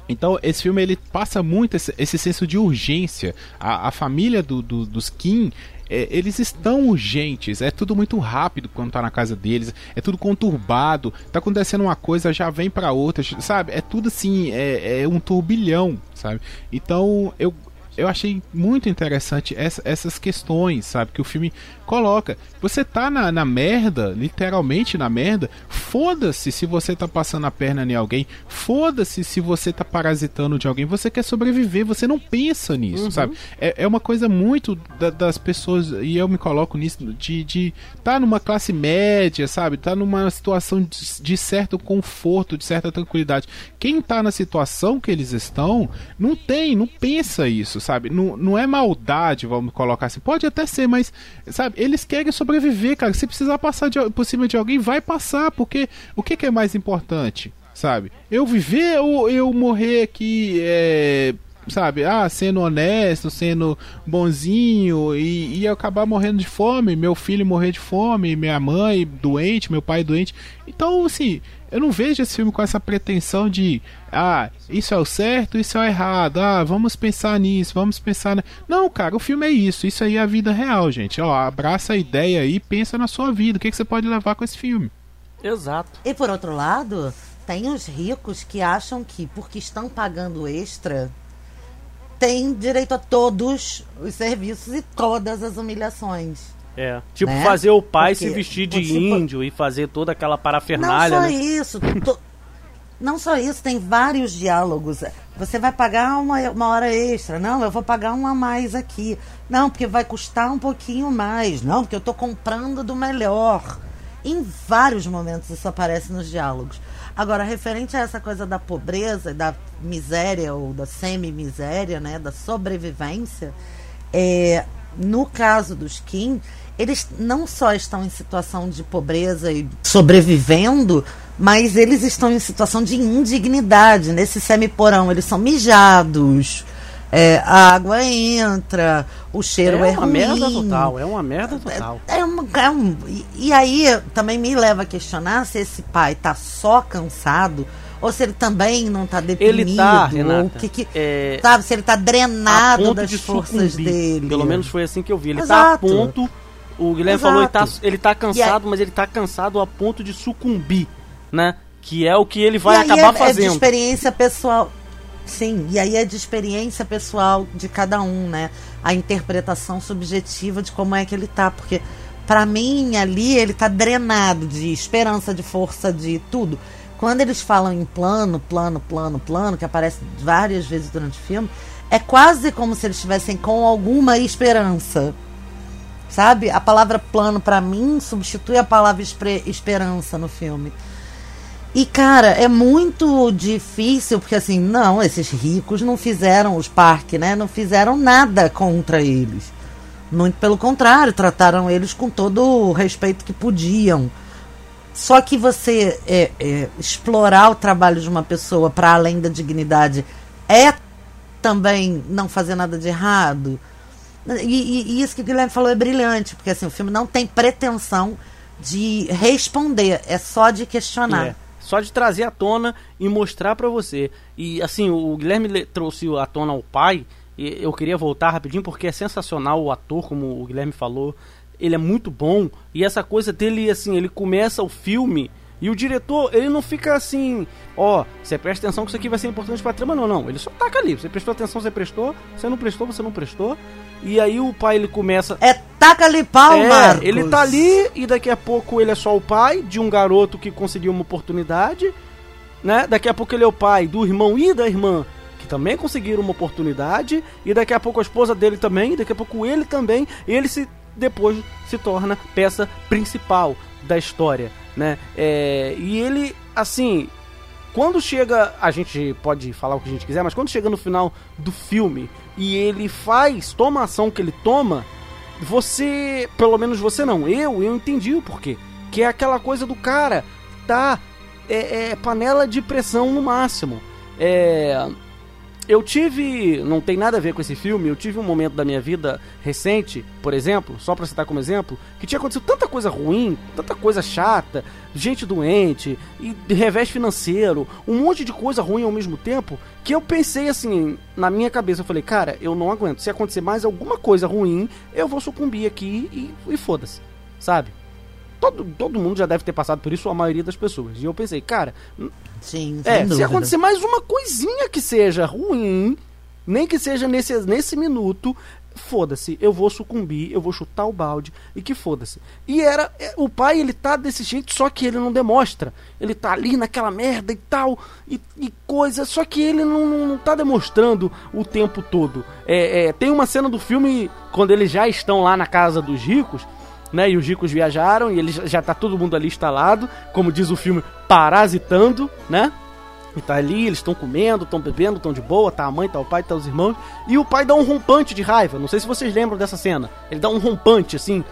Então, esse filme ele passa muito esse, esse senso de urgência. A, a família do, do- dos Kim, é, eles estão urgentes. É tudo muito rápido quando tá na casa deles. É tudo conturbado. Tá acontecendo uma coisa, já vem pra outra. Sabe? É tudo assim, é, é um turbilhão, sabe? Então, eu, eu achei muito interessante essa- essas questões, sabe? Que o filme coloca. Você tá na, na merda, literalmente na merda. Foda-se se você tá passando a perna em alguém. Foda-se se você tá parasitando de alguém. Você quer sobreviver, você não pensa nisso, sabe? É, é uma coisa muito da- das pessoas, e eu me coloco nisso, de, de tá numa classe média, sabe? Tá numa situação de, de certo conforto, de certa tranquilidade. Quem tá na situação que eles estão, não tem, não pensa isso, sabe? Não, não é maldade, vamos colocar assim. Pode até ser, mas, sabe? Eles querem sobreviver, cara. Se precisar passar de, por cima de alguém, vai passar, porque o que, que é mais importante, sabe? Eu viver ou eu morrer aqui, é, sabe? Ah, sendo honesto, sendo bonzinho e, e acabar morrendo de fome, meu filho morrer de fome, minha mãe doente, meu pai doente. Então, assim, eu não vejo esse filme com essa pretensão de, ah, isso é o certo, isso é o errado, ah, vamos pensar nisso, vamos pensar. Na... Não, cara, o filme é isso, isso aí é a vida real, gente. Ó, abraça a ideia aí, pensa na sua vida, o que, que você pode levar com esse filme. Exato. E por outro lado, tem os ricos que acham que, porque estão pagando extra, têm direito a todos os serviços e todas as humilhações. É. Tipo, Né? fazer o pai Porque, se vestir de tipo, índio e fazer toda aquela parafernália, não só né? isso. to- Não só isso, tem vários diálogos. Você vai pagar uma, uma hora extra. Não, eu vou pagar uma a mais aqui. Não, porque vai custar um pouquinho mais. Não, porque eu estou comprando do melhor. Em vários momentos isso aparece nos diálogos. Agora, referente a essa coisa da pobreza, da miséria ou da semi-miséria, né, da sobrevivência, é, no caso dos Kim, eles não só estão em situação de pobreza e sobrevivendo, mas eles estão em situação de indignidade. Nesse semiporão, eles são mijados, é, a água entra, o cheiro é, É uma ruim. merda total, é uma merda total. É um, é um- e, aí também me leva a questionar se esse pai tá só cansado ou se ele também não tá deprimido. Ele tá, Renata, que que, é, sabe, se ele tá drenado das forças sucumbir. dele. Pelo menos foi assim que eu vi. Ele tá Exato. a ponto. O Guilherme Exato. falou, ele tá, ele tá cansado, mas ele tá cansado a ponto de sucumbir, né? Que é o que ele vai acabar é, é de fazendo. experiência pessoal. Sim, e aí é de experiência pessoal de cada um, né? A interpretação subjetiva de como é que ele tá, porque pra mim ali ele tá drenado de esperança, de força, de tudo. Quando eles falam em plano, plano, plano, plano, que aparece várias vezes durante o filme, é quase como se eles estivessem com alguma esperança. Sabe? A palavra plano pra mim substitui a palavra esperança no filme. E, cara, é muito difícil, porque assim, não, esses ricos não fizeram os parques, né? Não fizeram nada contra eles. Muito pelo contrário, trataram eles com todo o respeito que podiam. Só que você é, é, explorar o trabalho de uma pessoa para além da dignidade é também não fazer nada de errado. E, e- isso que o Guilherme falou é brilhante, porque assim, o filme não tem pretensão de responder, é só de questionar. É, só de trazer à tona e mostrar pra você. E assim, o Guilherme trouxe à tona o pai. E eu queria voltar rapidinho porque é sensacional o ator, como o Guilherme falou. ele é muito bom. E essa coisa dele, assim, ele começa o filme e o diretor, ele não fica assim, ó, você presta atenção que isso aqui vai ser importante pra trama, não, não. Ele só taca ali. Você prestou atenção, você prestou. Você não prestou, você não prestou. E aí o pai, ele começa... É taca ali pau, É, Marcos. ele tá ali e daqui a pouco ele é só o pai de um garoto que conseguiu uma oportunidade, né? Daqui a pouco ele é o pai do irmão e da irmã que também conseguiram uma oportunidade e daqui a pouco a esposa dele também, e daqui a pouco ele também, ele se depois se torna peça principal da história, né? É, e ele assim, quando chega, a gente pode falar o que a gente quiser, mas quando chega no final do filme e ele faz, toma a ação que ele toma, você, pelo menos você não, eu, eu entendi o porquê. Que é aquela coisa do cara tá é, é, panela de pressão no máximo. É, eu tive, não tem nada a ver com esse filme, eu tive um momento da minha vida recente, por exemplo, só pra citar como exemplo, que tinha acontecido tanta coisa ruim, tanta coisa chata, gente doente, e revés financeiro, um monte de coisa ruim ao mesmo tempo, que eu pensei assim, na minha cabeça, eu falei, cara, eu não aguento, se acontecer mais alguma coisa ruim, eu vou sucumbir aqui e, e foda-se, sabe? Todo, todo mundo já deve ter passado por isso, a maioria das pessoas. E eu pensei, cara, Sim, é, se acontecer mais uma coisinha que seja ruim, nem que seja nesse, nesse minuto, foda-se, eu vou sucumbir, eu vou chutar o balde e que foda-se. E era, é, o pai ele tá desse jeito, só que ele não demonstra. Ele tá ali naquela merda e tal, e, e coisa, só que ele não, não, não tá demonstrando o tempo todo. É, é, tem uma cena do filme, quando eles já estão lá na casa dos ricos, né? E os ricos viajaram e eles já tá todo mundo ali instalado, como diz o filme, parasitando, né? E tá ali, eles estão comendo, estão bebendo, estão de boa, tá a mãe, tá o pai, tá os irmãos. E o pai dá um rompante de raiva. Não sei se vocês lembram dessa cena. Ele dá um rompante, assim,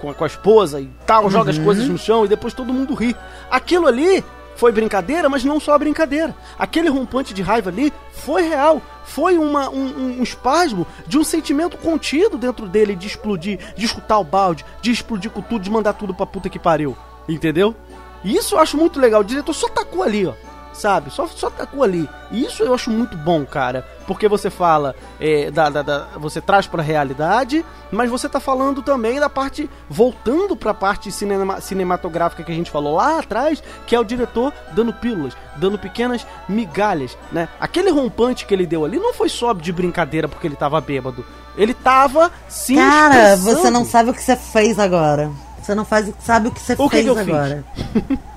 com a, com a esposa e tal, joga as coisas no chão e depois todo mundo ri. Aquilo ali foi brincadeira, mas não só brincadeira. Aquele rompante de raiva ali foi real. Foi uma, um, um- espasmo de um sentimento contido dentro dele de explodir, de chutar o balde, de explodir com tudo, de mandar tudo pra puta que pariu. Entendeu? E isso eu acho muito legal. O diretor só tacou ali, ó. Sabe? Só, só tacou ali. E isso eu acho muito bom, cara. Porque você fala, é, da, da- da- você traz pra realidade, mas você tá falando também da parte, voltando pra parte cinema- cinematográfica que a gente falou lá atrás, que é o diretor dando pílulas, dando pequenas migalhas, né? Aquele rompante que ele deu ali não foi só de brincadeira porque ele tava bêbado. Ele tava sim Cara, expressando. você não sabe o que você fez agora. Você não faz, sabe o que você O que fez que fiz? agora.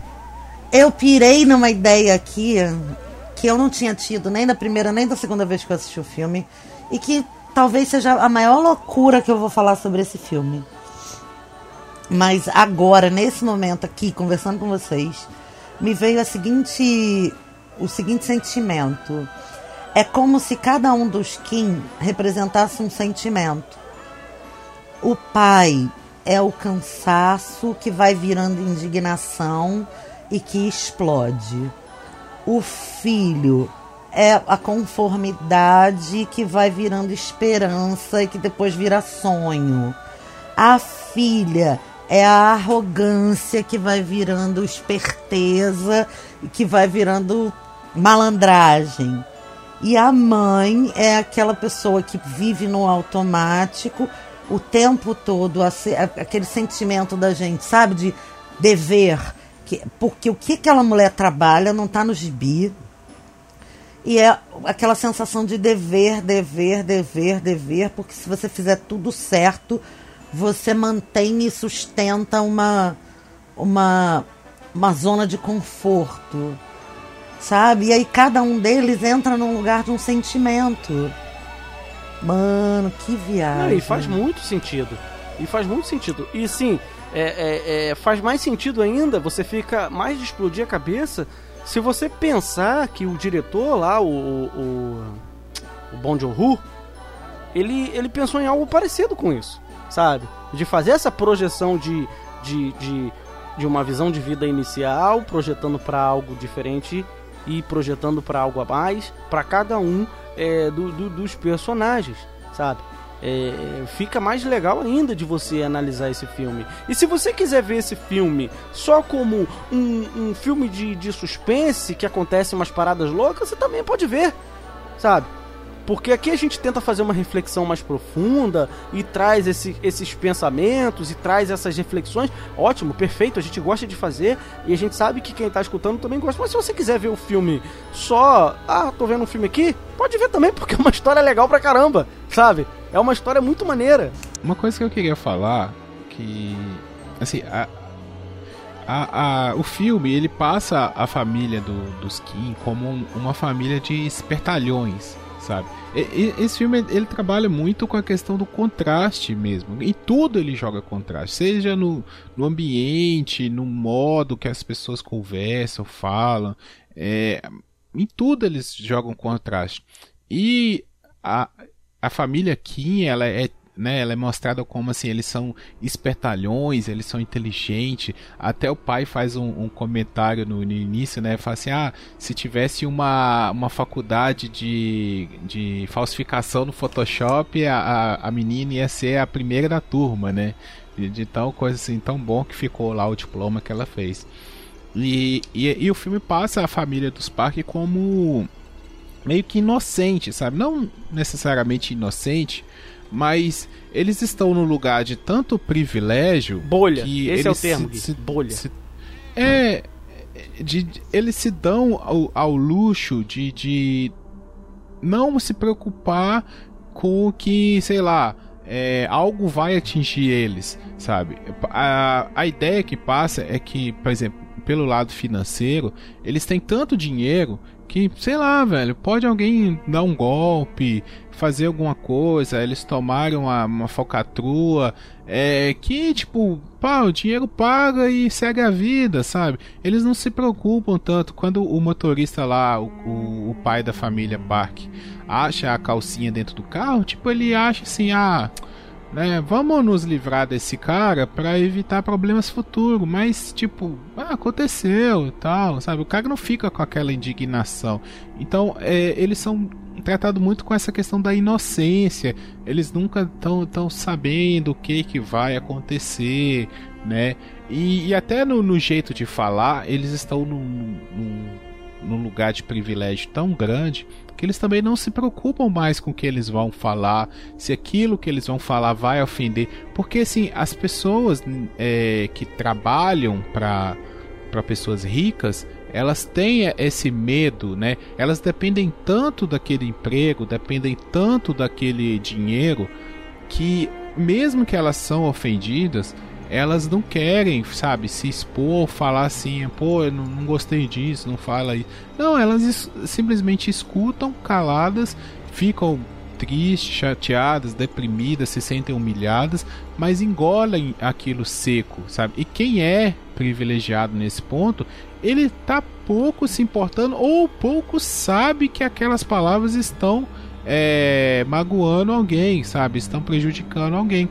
eu pirei numa ideia aqui que eu não tinha tido nem da primeira nem da segunda vez que eu assisti o filme e que talvez seja a maior loucura que eu vou falar sobre esse filme. Mas agora, nesse momento aqui, conversando com vocês, me veio a seguinte, o seguinte sentimento. É como se cada um dos Kim representasse um sentimento. O pai é o cansaço que vai virando indignação e que explode. O filho é a conformidade que vai virando esperança e que depois vira sonho. A filha é a arrogância que vai virando esperteza e que vai virando malandragem. E a mãe é aquela pessoa que vive no automático o tempo todo, aquele sentimento da gente, sabe, de dever. Que, porque o que aquela mulher trabalha não está no gibi. E é aquela sensação de dever, dever, dever, dever, porque se você fizer tudo certo, você mantém e sustenta uma, uma, uma zona de conforto sabe? E aí cada um deles entra num lugar de um sentimento. Mano, que viagem. Não, e faz muito sentido. E faz muito sentido. E sim, é, é- é, faz mais sentido ainda, você fica mais de explodir a cabeça se você pensar que o diretor lá, o, o, o Bong Joon-ho, ele, ele pensou em algo parecido com isso, sabe? De fazer essa projeção de, de, de, de uma visão de vida inicial, projetando para algo diferente e projetando para algo a mais, para cada um é, do- do- dos personagens, sabe? É, fica mais legal ainda de você analisar esse filme. E se você quiser ver esse filme só como um, um filme de, de suspense que acontece umas paradas loucas, você também pode ver, sabe? Porque aqui a gente tenta fazer uma reflexão mais profunda e traz esse, esses pensamentos e traz essas reflexões. Ótimo, perfeito, a gente gosta de fazer e a gente sabe que quem tá escutando também gosta. Mas se você quiser ver o filme só, ah, tô vendo um filme aqui, pode ver também, porque é uma história legal pra caramba, sabe? É uma história muito maneira. Uma coisa que eu queria falar, que. Assim, a, a, a, o filme ele passa a família do, dos Kim como um, uma família de espertalhões, sabe? E, esse filme ele trabalha muito com a questão do contraste mesmo. Em tudo ele joga contraste, seja no, no ambiente, no modo que as pessoas conversam, falam, é, em tudo eles jogam contraste. E a, a família Kim ela é né, ela é mostrada como assim, eles são espertalhões, eles são inteligentes. Até o pai faz um, um comentário no, no, início, né? Fala assim: ah, se tivesse uma, uma faculdade de, de falsificação no Photoshop, a, a, a menina ia ser a primeira da turma, né? De, de tal coisa assim, tão bom que ficou lá o diploma que ela fez. E, e, e o filme passa a família dos Park como meio que inocente, sabe? Não necessariamente inocente, mas eles estão no lugar de tanto privilégio. Bolha, que esse é o termo. Se, bolha. Se, é. De, de, eles se dão ao, ao luxo de, de não se preocupar com que, sei lá, é, algo vai atingir eles, sabe? A, a ideia que passa é que, por exemplo, pelo lado financeiro, eles têm tanto dinheiro que, sei lá, velho, pode alguém dar um golpe, fazer alguma coisa, eles tomaram uma, uma é, que tipo, pá, o dinheiro paga e segue a vida, sabe? Eles não se preocupam tanto quando o motorista lá, o, o, o pai da família Park, acha a calcinha dentro do carro, tipo, ele acha assim, ah né? Vamos nos livrar desse cara para evitar problemas futuros, mas tipo, ah, aconteceu e tal, sabe? O cara não fica com aquela indignação. Então, é, eles são tratados muito com essa questão da inocência. Eles nunca estão tão sabendo o que que vai acontecer, né? E, e até no, no, jeito de falar, eles estão num, num, num lugar de privilégio tão grande que eles também não se preocupam mais com o que eles vão falar, se aquilo que eles vão falar vai ofender, porque assim as pessoas é, que trabalham para para pessoas ricas, elas têm esse medo, né? Elas dependem tanto daquele emprego, dependem tanto daquele dinheiro que mesmo que elas são ofendidas, elas não querem, sabe, se expor, falar assim, pô, eu não, não gostei disso, não fala isso. Não, elas es simplesmente escutam caladas, ficam tristes, chateadas, deprimidas, se sentem humilhadas, mas engolem aquilo seco, sabe? E quem é privilegiado nesse ponto, ele tá pouco se importando ou pouco sabe que aquelas palavras estão é, magoando alguém, sabe? Estão prejudicando alguém.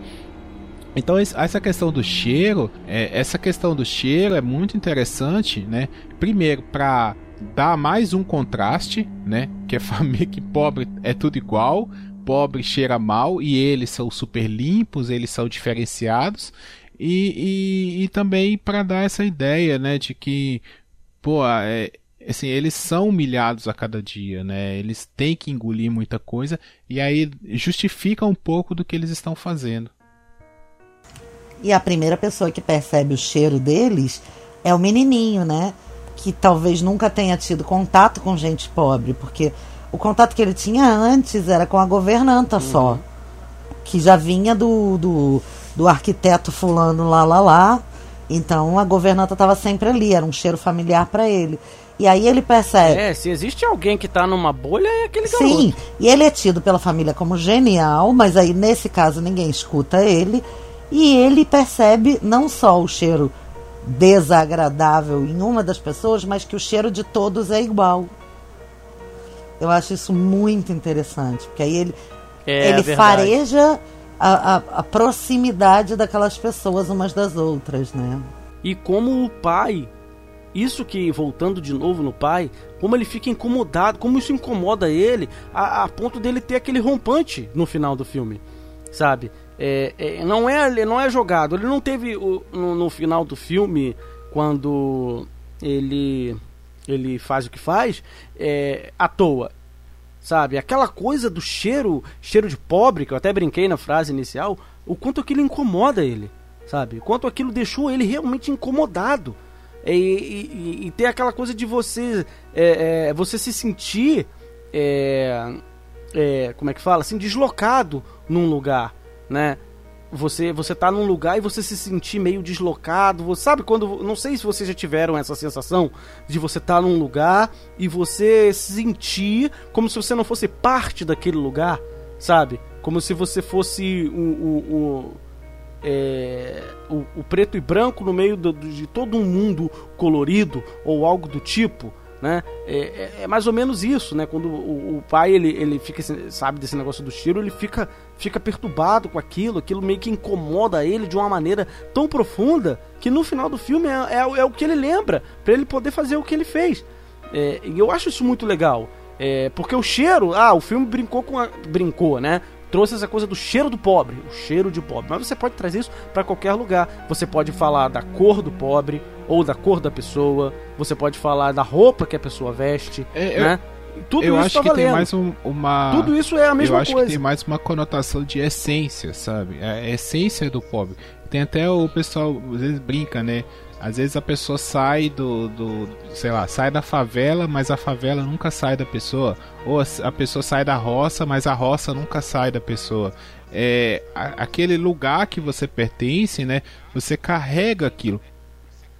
Então essa questão do cheiro, é, essa questão do cheiro é muito interessante, né? Primeiro para dar mais um contraste, né? Que é família que pobre é tudo igual, pobre cheira mal e eles são super limpos, eles são diferenciados e, e, e também para dar essa ideia, né? De que pô, é, assim, eles são humilhados a cada dia, né? Eles têm que engolir muita coisa e aí justifica um pouco do que eles estão fazendo. E a primeira pessoa que percebe o cheiro deles é o menininho, né? Que talvez nunca tenha tido contato com gente pobre, porque o contato que ele tinha antes era com a governanta uhum. só, que já vinha do, do, do arquiteto fulano lá lá lá. Então a governanta estava sempre ali, era um cheiro familiar para ele. E aí ele percebe. É, se existe alguém que tá numa bolha, é aquele garoto. Sim, e ele é tido pela família como genial, mas aí nesse caso ninguém escuta ele. E ele percebe não só o cheiro desagradável em uma das pessoas, mas que o cheiro de todos é igual. Eu acho isso muito interessante, porque aí ele, é, ele é fareja a, a, a, proximidade daquelas pessoas umas das outras, né? E como o pai, isso que, voltando de novo no pai, como ele fica incomodado, como isso incomoda ele, a, a ponto dele ter aquele rompante no final do filme, sabe? É, é, não, é, não é jogado. Ele não teve o, no, no, final do filme, quando ele, ele faz o que faz, é, à toa. sabe? Aquela coisa do cheiro, cheiro de pobre, que eu até brinquei na frase inicial, o quanto aquilo incomoda ele, sabe? O quanto aquilo deixou ele realmente incomodado. E, e, e ter aquela coisa de você, é, é, você se sentir, é, é como é que fala, assim, deslocado num lugar, né? você você tá num lugar e você se sentir meio deslocado. Você sabe quando. Não sei se vocês já tiveram essa sensação de você tá num lugar e você sentir como se você não fosse parte daquele lugar, sabe? Como se você fosse o, o, o, é, o, o preto e branco no meio do, de todo um mundo colorido ou algo do tipo né? É, é, é, mais ou menos isso, né? Quando o, o, pai ele, ele fica sabe desse negócio do cheiro, ele fica fica perturbado com aquilo, aquilo meio que incomoda ele de uma maneira tão profunda que no final do filme é, é, é o que ele lembra para ele poder fazer o que ele fez. É, e eu acho isso muito legal. É, porque o cheiro, ah, o filme brincou com a, brincou, né? trouxe essa coisa do cheiro do pobre, o cheiro de pobre. Mas você pode trazer isso para qualquer lugar. Você pode falar da cor do pobre ou da cor da pessoa. Você pode falar da roupa que a pessoa veste, é, né? Eu... Tudo eu acho tá que valendo. tem mais um, uma. Tudo isso é a mesma coisa. Eu acho que tem mais uma conotação de essência, sabe? É a essência do pobre. Tem até o pessoal, às vezes brinca, né? Às vezes a pessoa sai do, do, sei lá, sai da favela, mas a favela nunca sai da pessoa. Ou a pessoa sai da roça, mas a roça nunca sai da pessoa. É, aquele lugar que você pertence, né? Você carrega aquilo.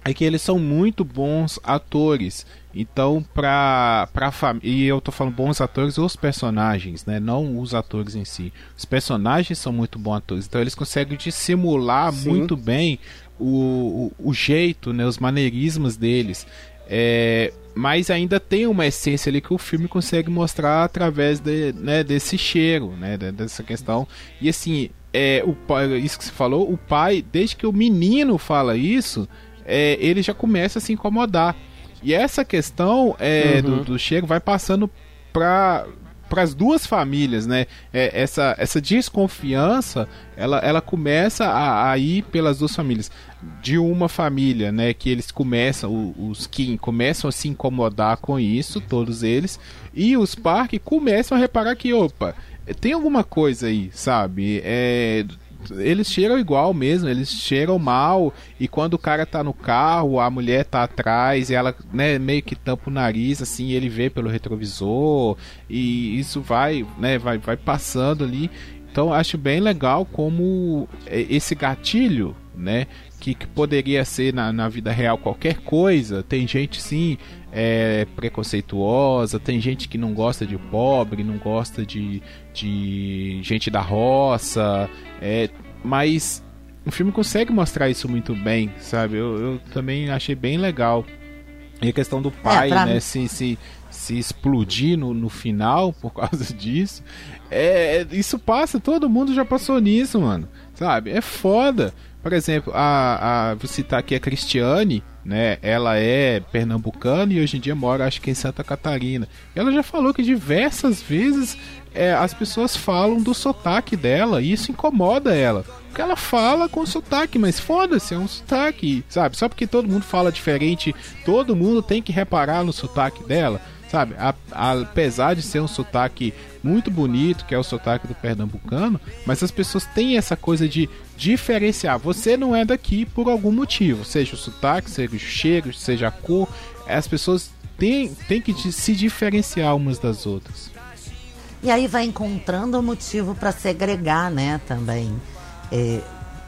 É que eles são muito bons atores. Então, pra, pra família. E eu tô falando bons atores, os personagens, né? Não os atores em si. Os personagens são muito bons atores. Então, eles conseguem dissimular Sim. muito bem o, o, o jeito, né, os maneirismos deles. É, mas ainda tem uma essência ali que o filme consegue mostrar através de, né, desse cheiro, né, dessa questão. E assim, é, o pai, isso que você falou, o pai, desde que o menino fala isso, é, ele já começa a se incomodar. E essa questão é, uhum. do, do cheiro vai passando para para as duas famílias, né? É, essa, essa desconfiança, ela, ela começa a, a, ir pelas duas famílias. De uma família, né? Que eles começam, os Kim começam a se incomodar com isso, todos eles, e os Park começam a reparar que, opa, tem alguma coisa aí, sabe? É, eles cheiram igual mesmo, eles cheiram mal. E quando o cara tá no carro, a mulher tá atrás, e ela né, meio que tampa o nariz, assim, ele vê pelo retrovisor. E isso vai, né, vai, vai passando ali. Então acho bem legal como esse gatilho, né? Que, que poderia ser na, na vida real qualquer coisa. Tem gente sim é, preconceituosa, tem gente que não gosta de pobre, não gosta de, de gente da roça, é, mas o filme consegue mostrar isso muito bem, sabe? Eu, eu também achei bem legal. E a questão do pai, é, né, se, se, se explodir no, no final por causa disso, é, isso passa, todo mundo já passou nisso, mano, sabe? É foda. Por exemplo, a, a, vou citar aqui a Cristiane, né? Ela é pernambucana e hoje em dia mora, acho que em Santa Catarina. Ela já falou que diversas vezes é, as pessoas falam do sotaque dela e isso incomoda ela. Porque ela fala com sotaque, mas foda-se, é um sotaque, sabe? Só porque todo mundo fala diferente, todo mundo tem que reparar no sotaque dela sabe? A, a, apesar de ser um sotaque muito bonito, que é o sotaque do pernambucano, mas as pessoas têm essa coisa de diferenciar. Você não é daqui por algum motivo, seja o sotaque, seja o cheiro, seja a cor. As pessoas têm, têm que se diferenciar umas das outras. E aí vai encontrando um motivo para segregar, né? Também. É,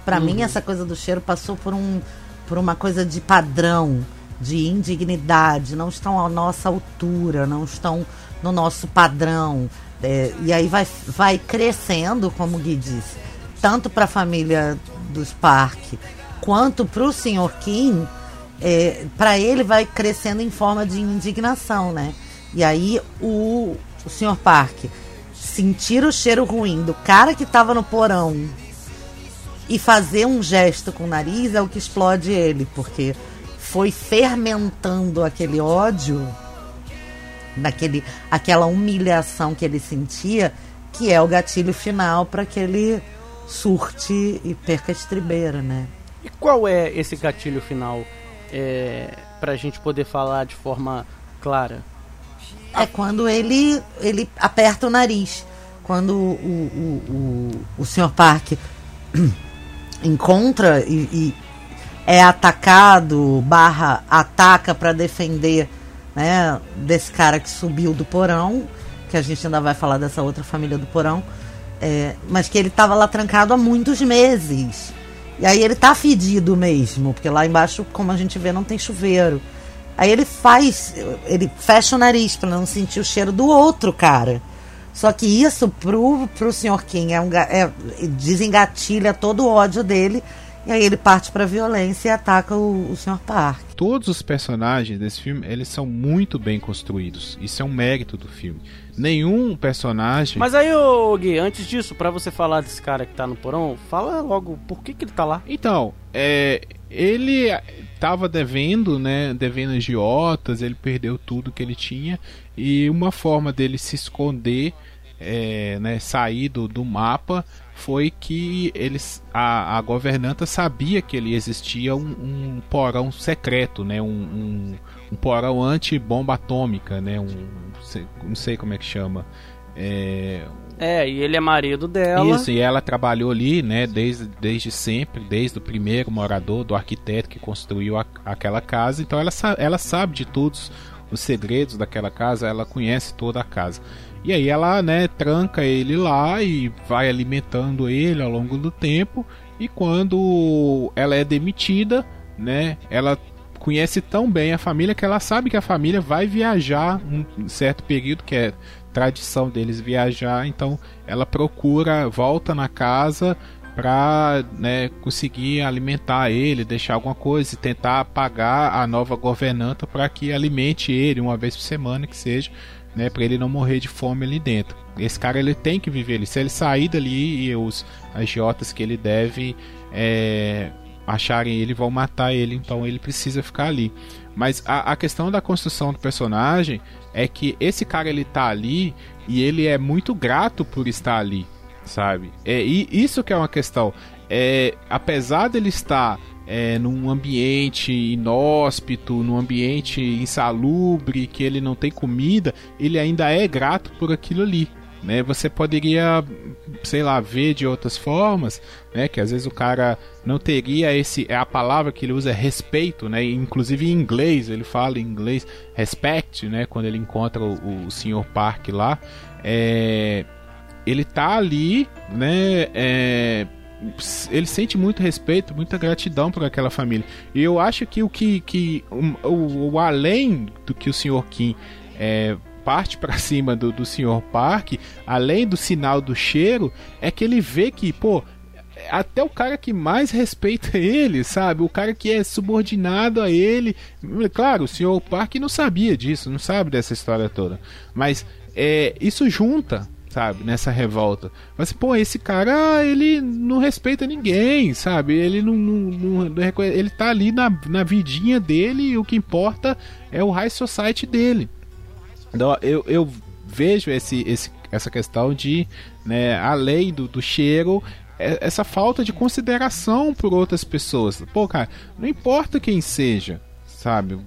para uhum. mim, essa coisa do cheiro passou por, um, por uma coisa de padrão de indignidade, não estão à nossa altura, não estão no nosso padrão. É, e aí vai, vai crescendo, como o Gui disse, tanto para a família dos Park quanto para o Sr. Kim, é, para ele vai crescendo em forma de indignação, né? E aí o, o Sr. Park sentir o cheiro ruim do cara que estava no porão e fazer um gesto com o nariz é o que explode ele, porque foi fermentando aquele ódio, daquele, aquela humilhação que ele sentia, que é o gatilho final para que ele surte e perca a estribeira, né? E qual é esse gatilho final é, para a gente poder falar de forma clara? É quando ele, ele aperta o nariz. Quando o, o, o, o Sr. Park encontra e, e é atacado, barra ataca para defender né, desse cara que subiu do porão, que a gente ainda vai falar dessa outra família do porão, é, mas que ele estava lá trancado há muitos meses. E aí ele tá fedido mesmo, porque lá embaixo, como a gente vê, não tem chuveiro. Aí ele faz, ele fecha o nariz para não sentir o cheiro do outro cara. Só que isso pro, pro Sr. King é um, é, desengatilha todo o ódio dele e aí ele parte pra violência e ataca o, o Sr. Park. Todos os personagens desse filme, eles são muito bem construídos. Isso é um mérito do filme. Nenhum personagem... Mas aí, ô Gui, antes disso, para você falar desse cara que tá no porão, fala logo por que que ele tá lá. Então, é, ele tava devendo, né, devendo agiotas, ele perdeu tudo que ele tinha e uma forma dele se esconder, é, né, sair do, do mapa foi que eles a, a governanta sabia que ele existia um, um porão secreto, né? Um, um, um porão anti-bomba atômica, né? Um, não sei como é que chama. É... é, e ele é marido dela. Isso, e ela trabalhou ali, né, desde, desde sempre, desde o primeiro morador, do arquiteto que construiu a, aquela casa. Então ela, ela sabe de todos os segredos daquela casa, ela conhece toda a casa. E aí ela, né, tranca ele lá e vai alimentando ele ao longo do tempo. E quando ela é demitida, né, ela conhece tão bem a família que ela sabe que a família vai viajar um certo período que é tradição deles viajar, então ela procura, volta na casa para né, conseguir alimentar ele, deixar alguma coisa e tentar pagar a nova governanta para que alimente ele uma vez por semana que seja né, para ele não morrer de fome ali dentro. Esse cara ele tem que viver ali. Se ele sair dali e os agiotas que ele deve é, acharem ele vão matar ele, então ele precisa ficar ali. Mas a, a, questão da construção do personagem é que esse cara ele tá ali e ele é muito grato por estar ali, sabe? É e isso que é uma questão. É, apesar dele estar é, num ambiente inóspito, num ambiente insalubre, que ele não tem comida, ele ainda é grato por aquilo ali. Né? Você poderia, sei lá, ver de outras formas, né? Que às vezes o cara não teria esse, é a palavra que ele usa é respeito, né? Inclusive em inglês ele fala em inglês respect, né? Quando ele encontra o, o Sr. Park lá, é, ele tá ali, né? É, ele sente muito respeito, muita gratidão por aquela família. E eu acho que o que, que o, o, o além do que o Sr. Kim é, parte para cima do, do Sr. Park, além do sinal do cheiro, é que ele vê que, pô, até o cara que mais respeita ele, sabe? O cara que é subordinado a ele. Claro, o Sr. Park não sabia disso, não sabe dessa história toda. Mas é, isso junta sabe? Nessa revolta. Mas, pô, esse cara, ele não respeita ninguém, sabe? Ele não, não, não, ele tá ali na, na vidinha dele e o que importa é o high society dele. Então, eu, eu vejo esse, esse, essa questão de, né, além do, do cheiro, é, essa falta de consideração por outras pessoas. Pô, cara, não importa quem seja, sabe?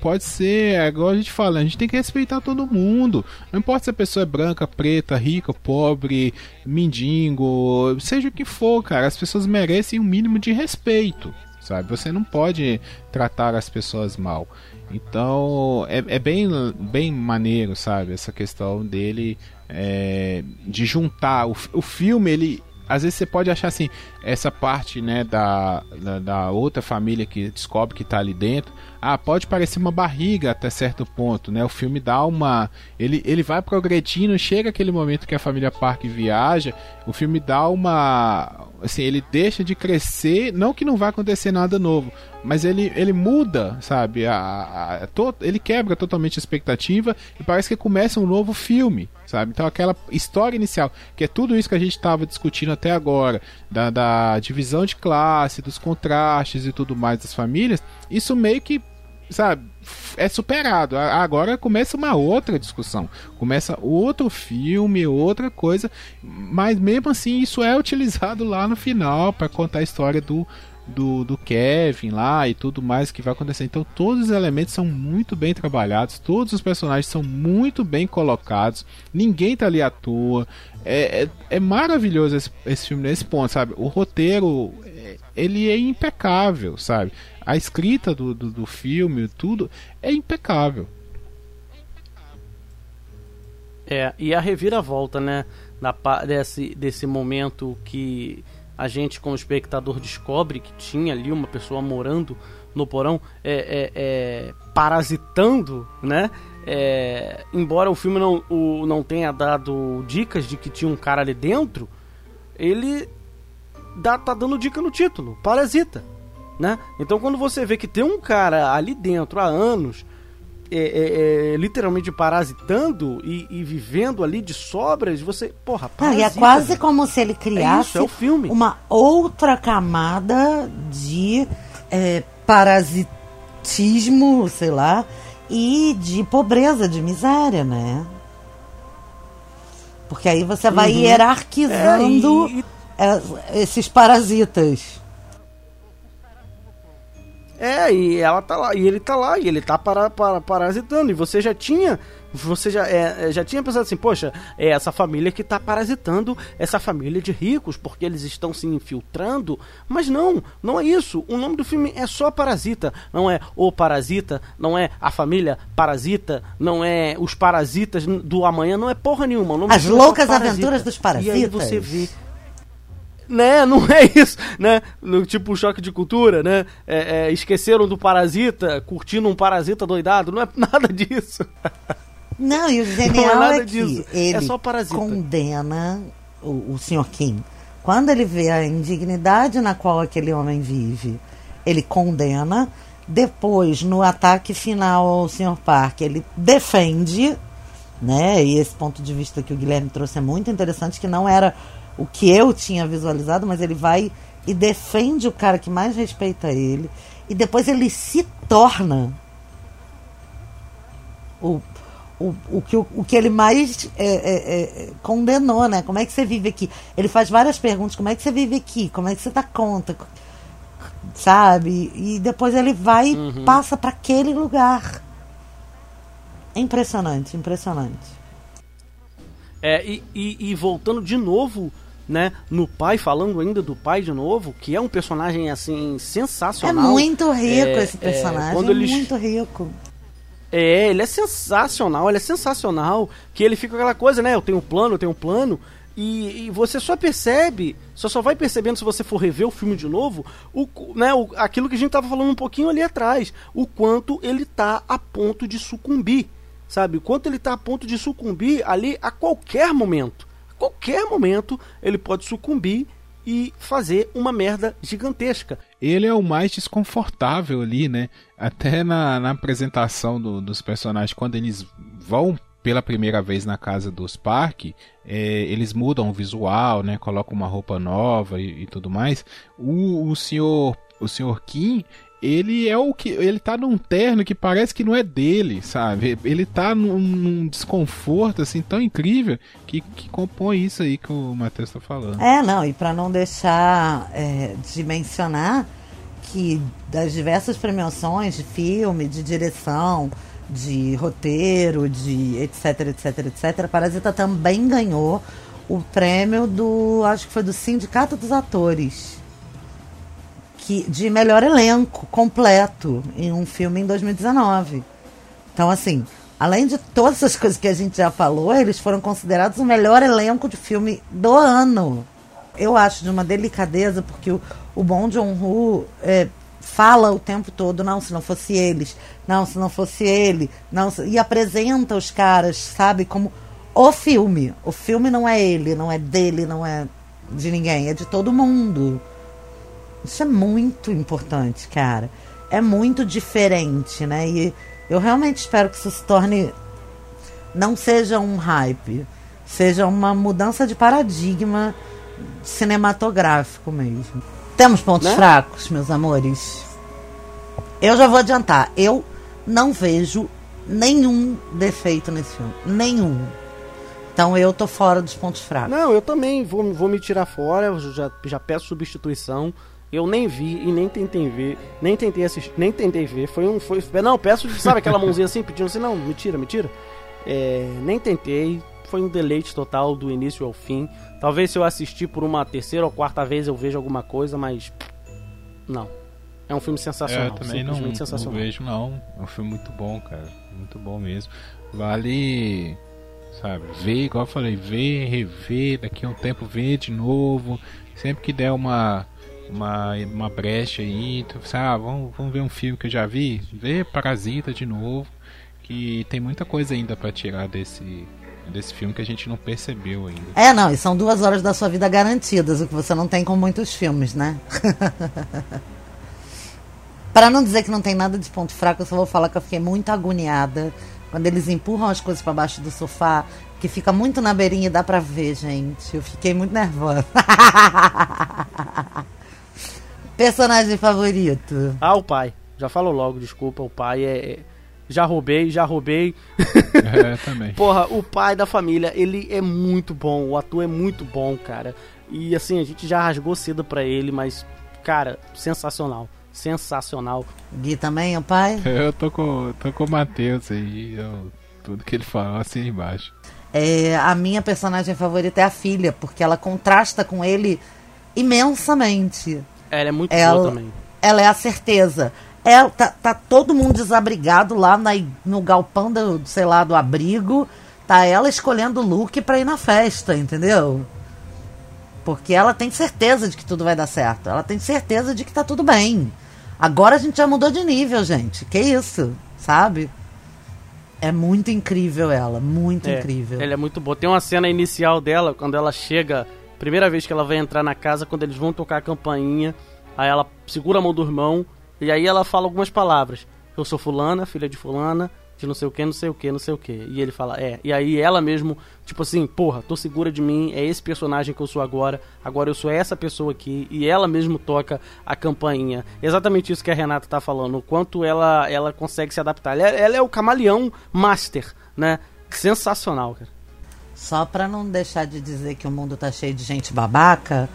Pode ser, é igual a gente fala, a gente tem que respeitar todo mundo. Não importa se a pessoa é branca, preta, rica, pobre, mendigo, seja o que for, cara, as pessoas merecem um mínimo de respeito, sabe? Você não pode tratar as pessoas mal. Então é, é bem, bem maneiro, sabe? Essa questão dele é, de juntar. O, o filme ele às vezes você pode achar assim, essa parte, né, da, da, da, outra família que descobre que tá ali dentro, ah, pode parecer uma barriga até certo ponto, né? O filme dá uma, ele, ele vai progredindo, chega aquele momento que a família Park viaja, o filme dá uma, assim, ele deixa de crescer, não que não vai acontecer nada novo, mas ele, ele muda, sabe? A, a, a to, ele quebra totalmente a expectativa e parece que começa um novo filme, sabe? Então aquela história inicial, que é tudo isso que a gente estava discutindo até agora, da, da divisão de classe, dos contrastes e tudo mais das famílias, isso meio que sabe, é superado. Agora começa uma outra discussão, começa outro filme, outra coisa, mas mesmo assim isso é utilizado lá no final para contar a história do do, do Kevin lá e tudo mais que vai acontecer. Então todos os elementos são muito bem trabalhados, todos os personagens são muito bem colocados, ninguém tá ali à toa. É, é, é maravilhoso esse, esse, filme nesse ponto, sabe? O roteiro é, ele é impecável, sabe? A escrita do, do, do filme, tudo é impecável. É, e a reviravolta, né? Na, desse, desse momento que a gente, como espectador, descobre que tinha ali uma pessoa morando no porão, é, é, é parasitando, né? É, embora o filme não, o, não tenha dado dicas de que tinha um cara ali dentro, ele dá, tá dando dica no título, parasita, né? Então quando você vê que tem um cara ali dentro há anos é, é, é, literalmente parasitando e, e, vivendo ali de sobras, você, porra, parasita, Não, e é quase como se ele criasse é isso, é uma outra camada de é, parasitismo, sei lá, e de pobreza, de miséria, né? Porque aí você vai uhum. hierarquizando e... esses parasitas. É, e ela tá lá, e ele tá lá, e ele tá para, para, parasitando. E você já tinha. Você já, é, é, já tinha pensado assim, poxa, é essa família que tá parasitando essa família de ricos, porque eles estão se infiltrando. Mas não, não é isso. O nome do filme é só Parasita. Não é o Parasita, não é a família Parasita, não é os parasitas do amanhã, não é porra nenhuma. As é loucas é aventuras dos parasitas. E aí você vê né, não é isso, né? No tipo choque de cultura, né? É, é, esqueceram do parasita, curtindo um parasita doidado, não é nada disso. Não, e o genial é, é que disso. ele é só parasita. condena o, o Sr. Kim. Quando ele vê a indignidade na qual aquele homem vive, ele condena. Depois, no ataque final ao Sr. Park, ele defende, né? E esse ponto de vista que o Guilherme trouxe é muito interessante, que não era o que eu tinha visualizado, mas ele vai e defende o cara que mais respeita ele. E depois ele se torna o, o, o, que, o, o que ele mais é, é, é, condenou, né? Como é que você vive aqui? Ele faz várias perguntas: como é que você vive aqui? Como é que você dá conta? Sabe? E depois ele vai e uhum. passa para aquele lugar. Impressionante, impressionante. É, e, e, e voltando de novo né, no pai, falando ainda do pai de novo, que é um personagem assim sensacional. É muito rico é, esse é, personagem, é, quando ele... muito rico. É, ele é sensacional, ele é sensacional, que ele fica aquela coisa, né, eu tenho um plano, eu tenho um plano, e, e, você só percebe, só só vai percebendo se você for rever o filme de novo, o, né, o, aquilo que a gente tava falando um pouquinho ali atrás, o quanto ele tá a ponto de sucumbir, sabe? O quanto ele tá a ponto de sucumbir ali a qualquer momento qualquer momento ele pode sucumbir e fazer uma merda gigantesca. Ele é o mais desconfortável ali, né? Até na, na apresentação do, dos personagens, quando eles vão pela primeira vez na casa dos Park, é, eles mudam o visual, né? Colocam uma roupa nova e, e tudo mais. O, o senhor o senhor Kim ele é o que. Ele tá num terno que parece que não é dele, sabe? Ele tá num, num desconforto assim tão incrível que, que compõe isso aí que o Matheus tá falando. É, não, e para não deixar é, de mencionar que das diversas premiações de filme, de direção, de roteiro, de etc, etc, etc, Parasita também ganhou o prêmio do. acho que foi do Sindicato dos Atores que, de melhor elenco completo em um filme em 2019. Então, assim, além de todas as coisas que a gente já falou, eles foram considerados o melhor elenco de filme do ano. Eu acho de uma delicadeza, porque o, o Bong Joon-ho é, fala o tempo todo, não, se não fosse eles, não, se não fosse ele, não, e apresenta os caras, sabe, como o filme. O filme não é ele, não é dele, não é de ninguém, é de todo mundo. Isso é muito importante, cara. É muito diferente, né? E eu realmente espero que isso se torne. Não seja um hype, seja uma mudança de paradigma cinematográfico mesmo. Temos pontos né? fracos, meus amores. Eu já vou adiantar. Eu não vejo nenhum defeito nesse filme. Nenhum. Então eu tô fora dos pontos fracos. Não, eu também vou, vou me tirar fora. Eu já, já peço substituição. Eu nem vi e nem tentei ver, nem tentei assistir, nem tentei ver. Foi um. Foi, não, peço, sabe aquela mãozinha assim pedindo assim, não, mentira, mentira. É, nem tentei, foi um deleite total do início ao fim. Talvez se eu assistir por uma terceira ou quarta vez eu veja alguma coisa, mas. Não. É um filme sensacional. É, eu também não, não vejo, não. É um filme muito bom, cara. Muito bom mesmo. Vale sabe? Ver, igual eu falei, ver, rever, daqui a um tempo ver de novo. Sempre que der uma uma, uma brecha aí, tu, sabe, ah, vamos, vamos ver um filme que eu já vi, ver Parasita de novo, que tem muita coisa ainda para tirar desse desse filme que a gente não percebeu ainda. É, não, e são duas horas da sua vida garantidas, o que você não tem com muitos filmes, né? para não dizer que não tem nada de ponto fraco, eu só vou falar que eu fiquei muito agoniada quando eles empurram as coisas para baixo do sofá, que fica muito na beirinha e dá pra ver, gente. Eu fiquei muito nervosa. Personagem favorito? Ah, o pai. Já falou logo, desculpa. O pai é. é já roubei, já roubei. É, também. Porra, o pai da família, ele é muito bom. O ator é muito bom, cara. E assim, a gente já rasgou cedo pra ele, mas, cara, sensacional sensacional. Gui também, o pai? Eu tô com, tô com o Matheus aí, eu, tudo que ele fala assim embaixo. É, a minha personagem favorita é a filha, porque ela contrasta com ele imensamente. Ela é muito ela, boa também. Ela é a certeza. Ela, tá, tá todo mundo desabrigado lá na, no galpão do, sei lá, do abrigo. Tá ela escolhendo o look pra ir na festa, entendeu? Porque ela tem certeza de que tudo vai dar certo. Ela tem certeza de que tá tudo bem. Agora a gente já mudou de nível, gente. Que isso, sabe? É muito incrível ela, muito é, incrível. Ela é muito boa. Tem uma cena inicial dela, quando ela chega, primeira vez que ela vai entrar na casa, quando eles vão tocar a campainha, aí ela segura a mão do irmão, e aí ela fala algumas palavras. Eu sou fulana, filha de fulana, de não sei o que, não sei o que, não sei o que. E ele fala, é. E aí ela mesmo, tipo assim, porra, tô segura de mim, é esse personagem que eu sou agora, agora eu sou essa pessoa aqui. E ela mesmo toca a campainha. Exatamente isso que a Renata tá falando, o quanto ela, ela consegue se adaptar. Ela, é, ela é o camaleão master, né? Sensacional, cara. Só pra não deixar de dizer que o mundo tá cheio de gente babaca,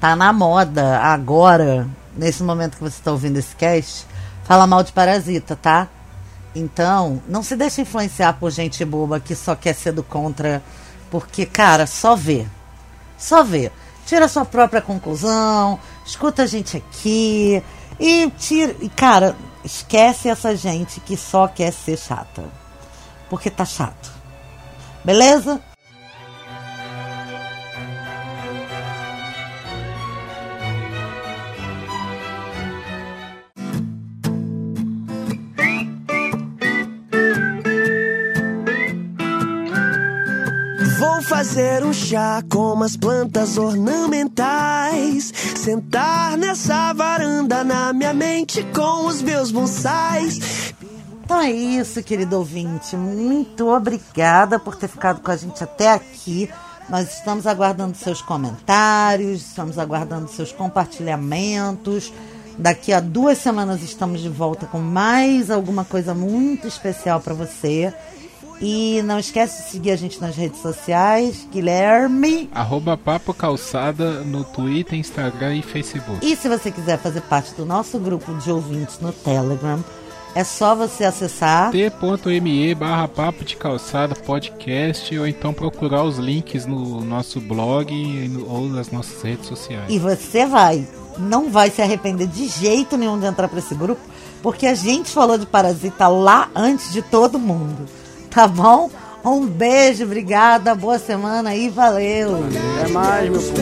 tá na moda agora, nesse momento que você tá ouvindo esse cast, fala mal de parasita, tá? Então, não se deixe influenciar por gente boba que só quer ser do contra, porque, cara, só vê. Só vê. Tira a sua própria conclusão, escuta a gente aqui e tira. E, cara, esquece essa gente que só quer ser chata. Porque tá chato. Beleza? Fazer um chá com umas plantas ornamentais. Sentar nessa varanda na minha mente com os meus bonsais. Então é isso, querido ouvinte. Muito obrigada por ter ficado com a gente até aqui. Nós estamos aguardando seus comentários, estamos aguardando seus compartilhamentos. Daqui a duas semanas estamos de volta com mais alguma coisa muito especial para você. E não esquece de seguir a gente nas redes sociais, Guilherme. Arroba Papo Calçada no Twitter, Instagram e Facebook. E se você quiser fazer parte do nosso grupo de ouvintes no Telegram, é só você acessar t.me barra papo de calçada podcast ou então procurar os links no nosso blog ou nas nossas redes sociais. E você vai, não vai se arrepender de jeito nenhum de entrar para esse grupo, porque a gente falou de Parasita lá antes de todo mundo tá bom? Um beijo, obrigada, boa semana e valeu! Até mais, meu povo!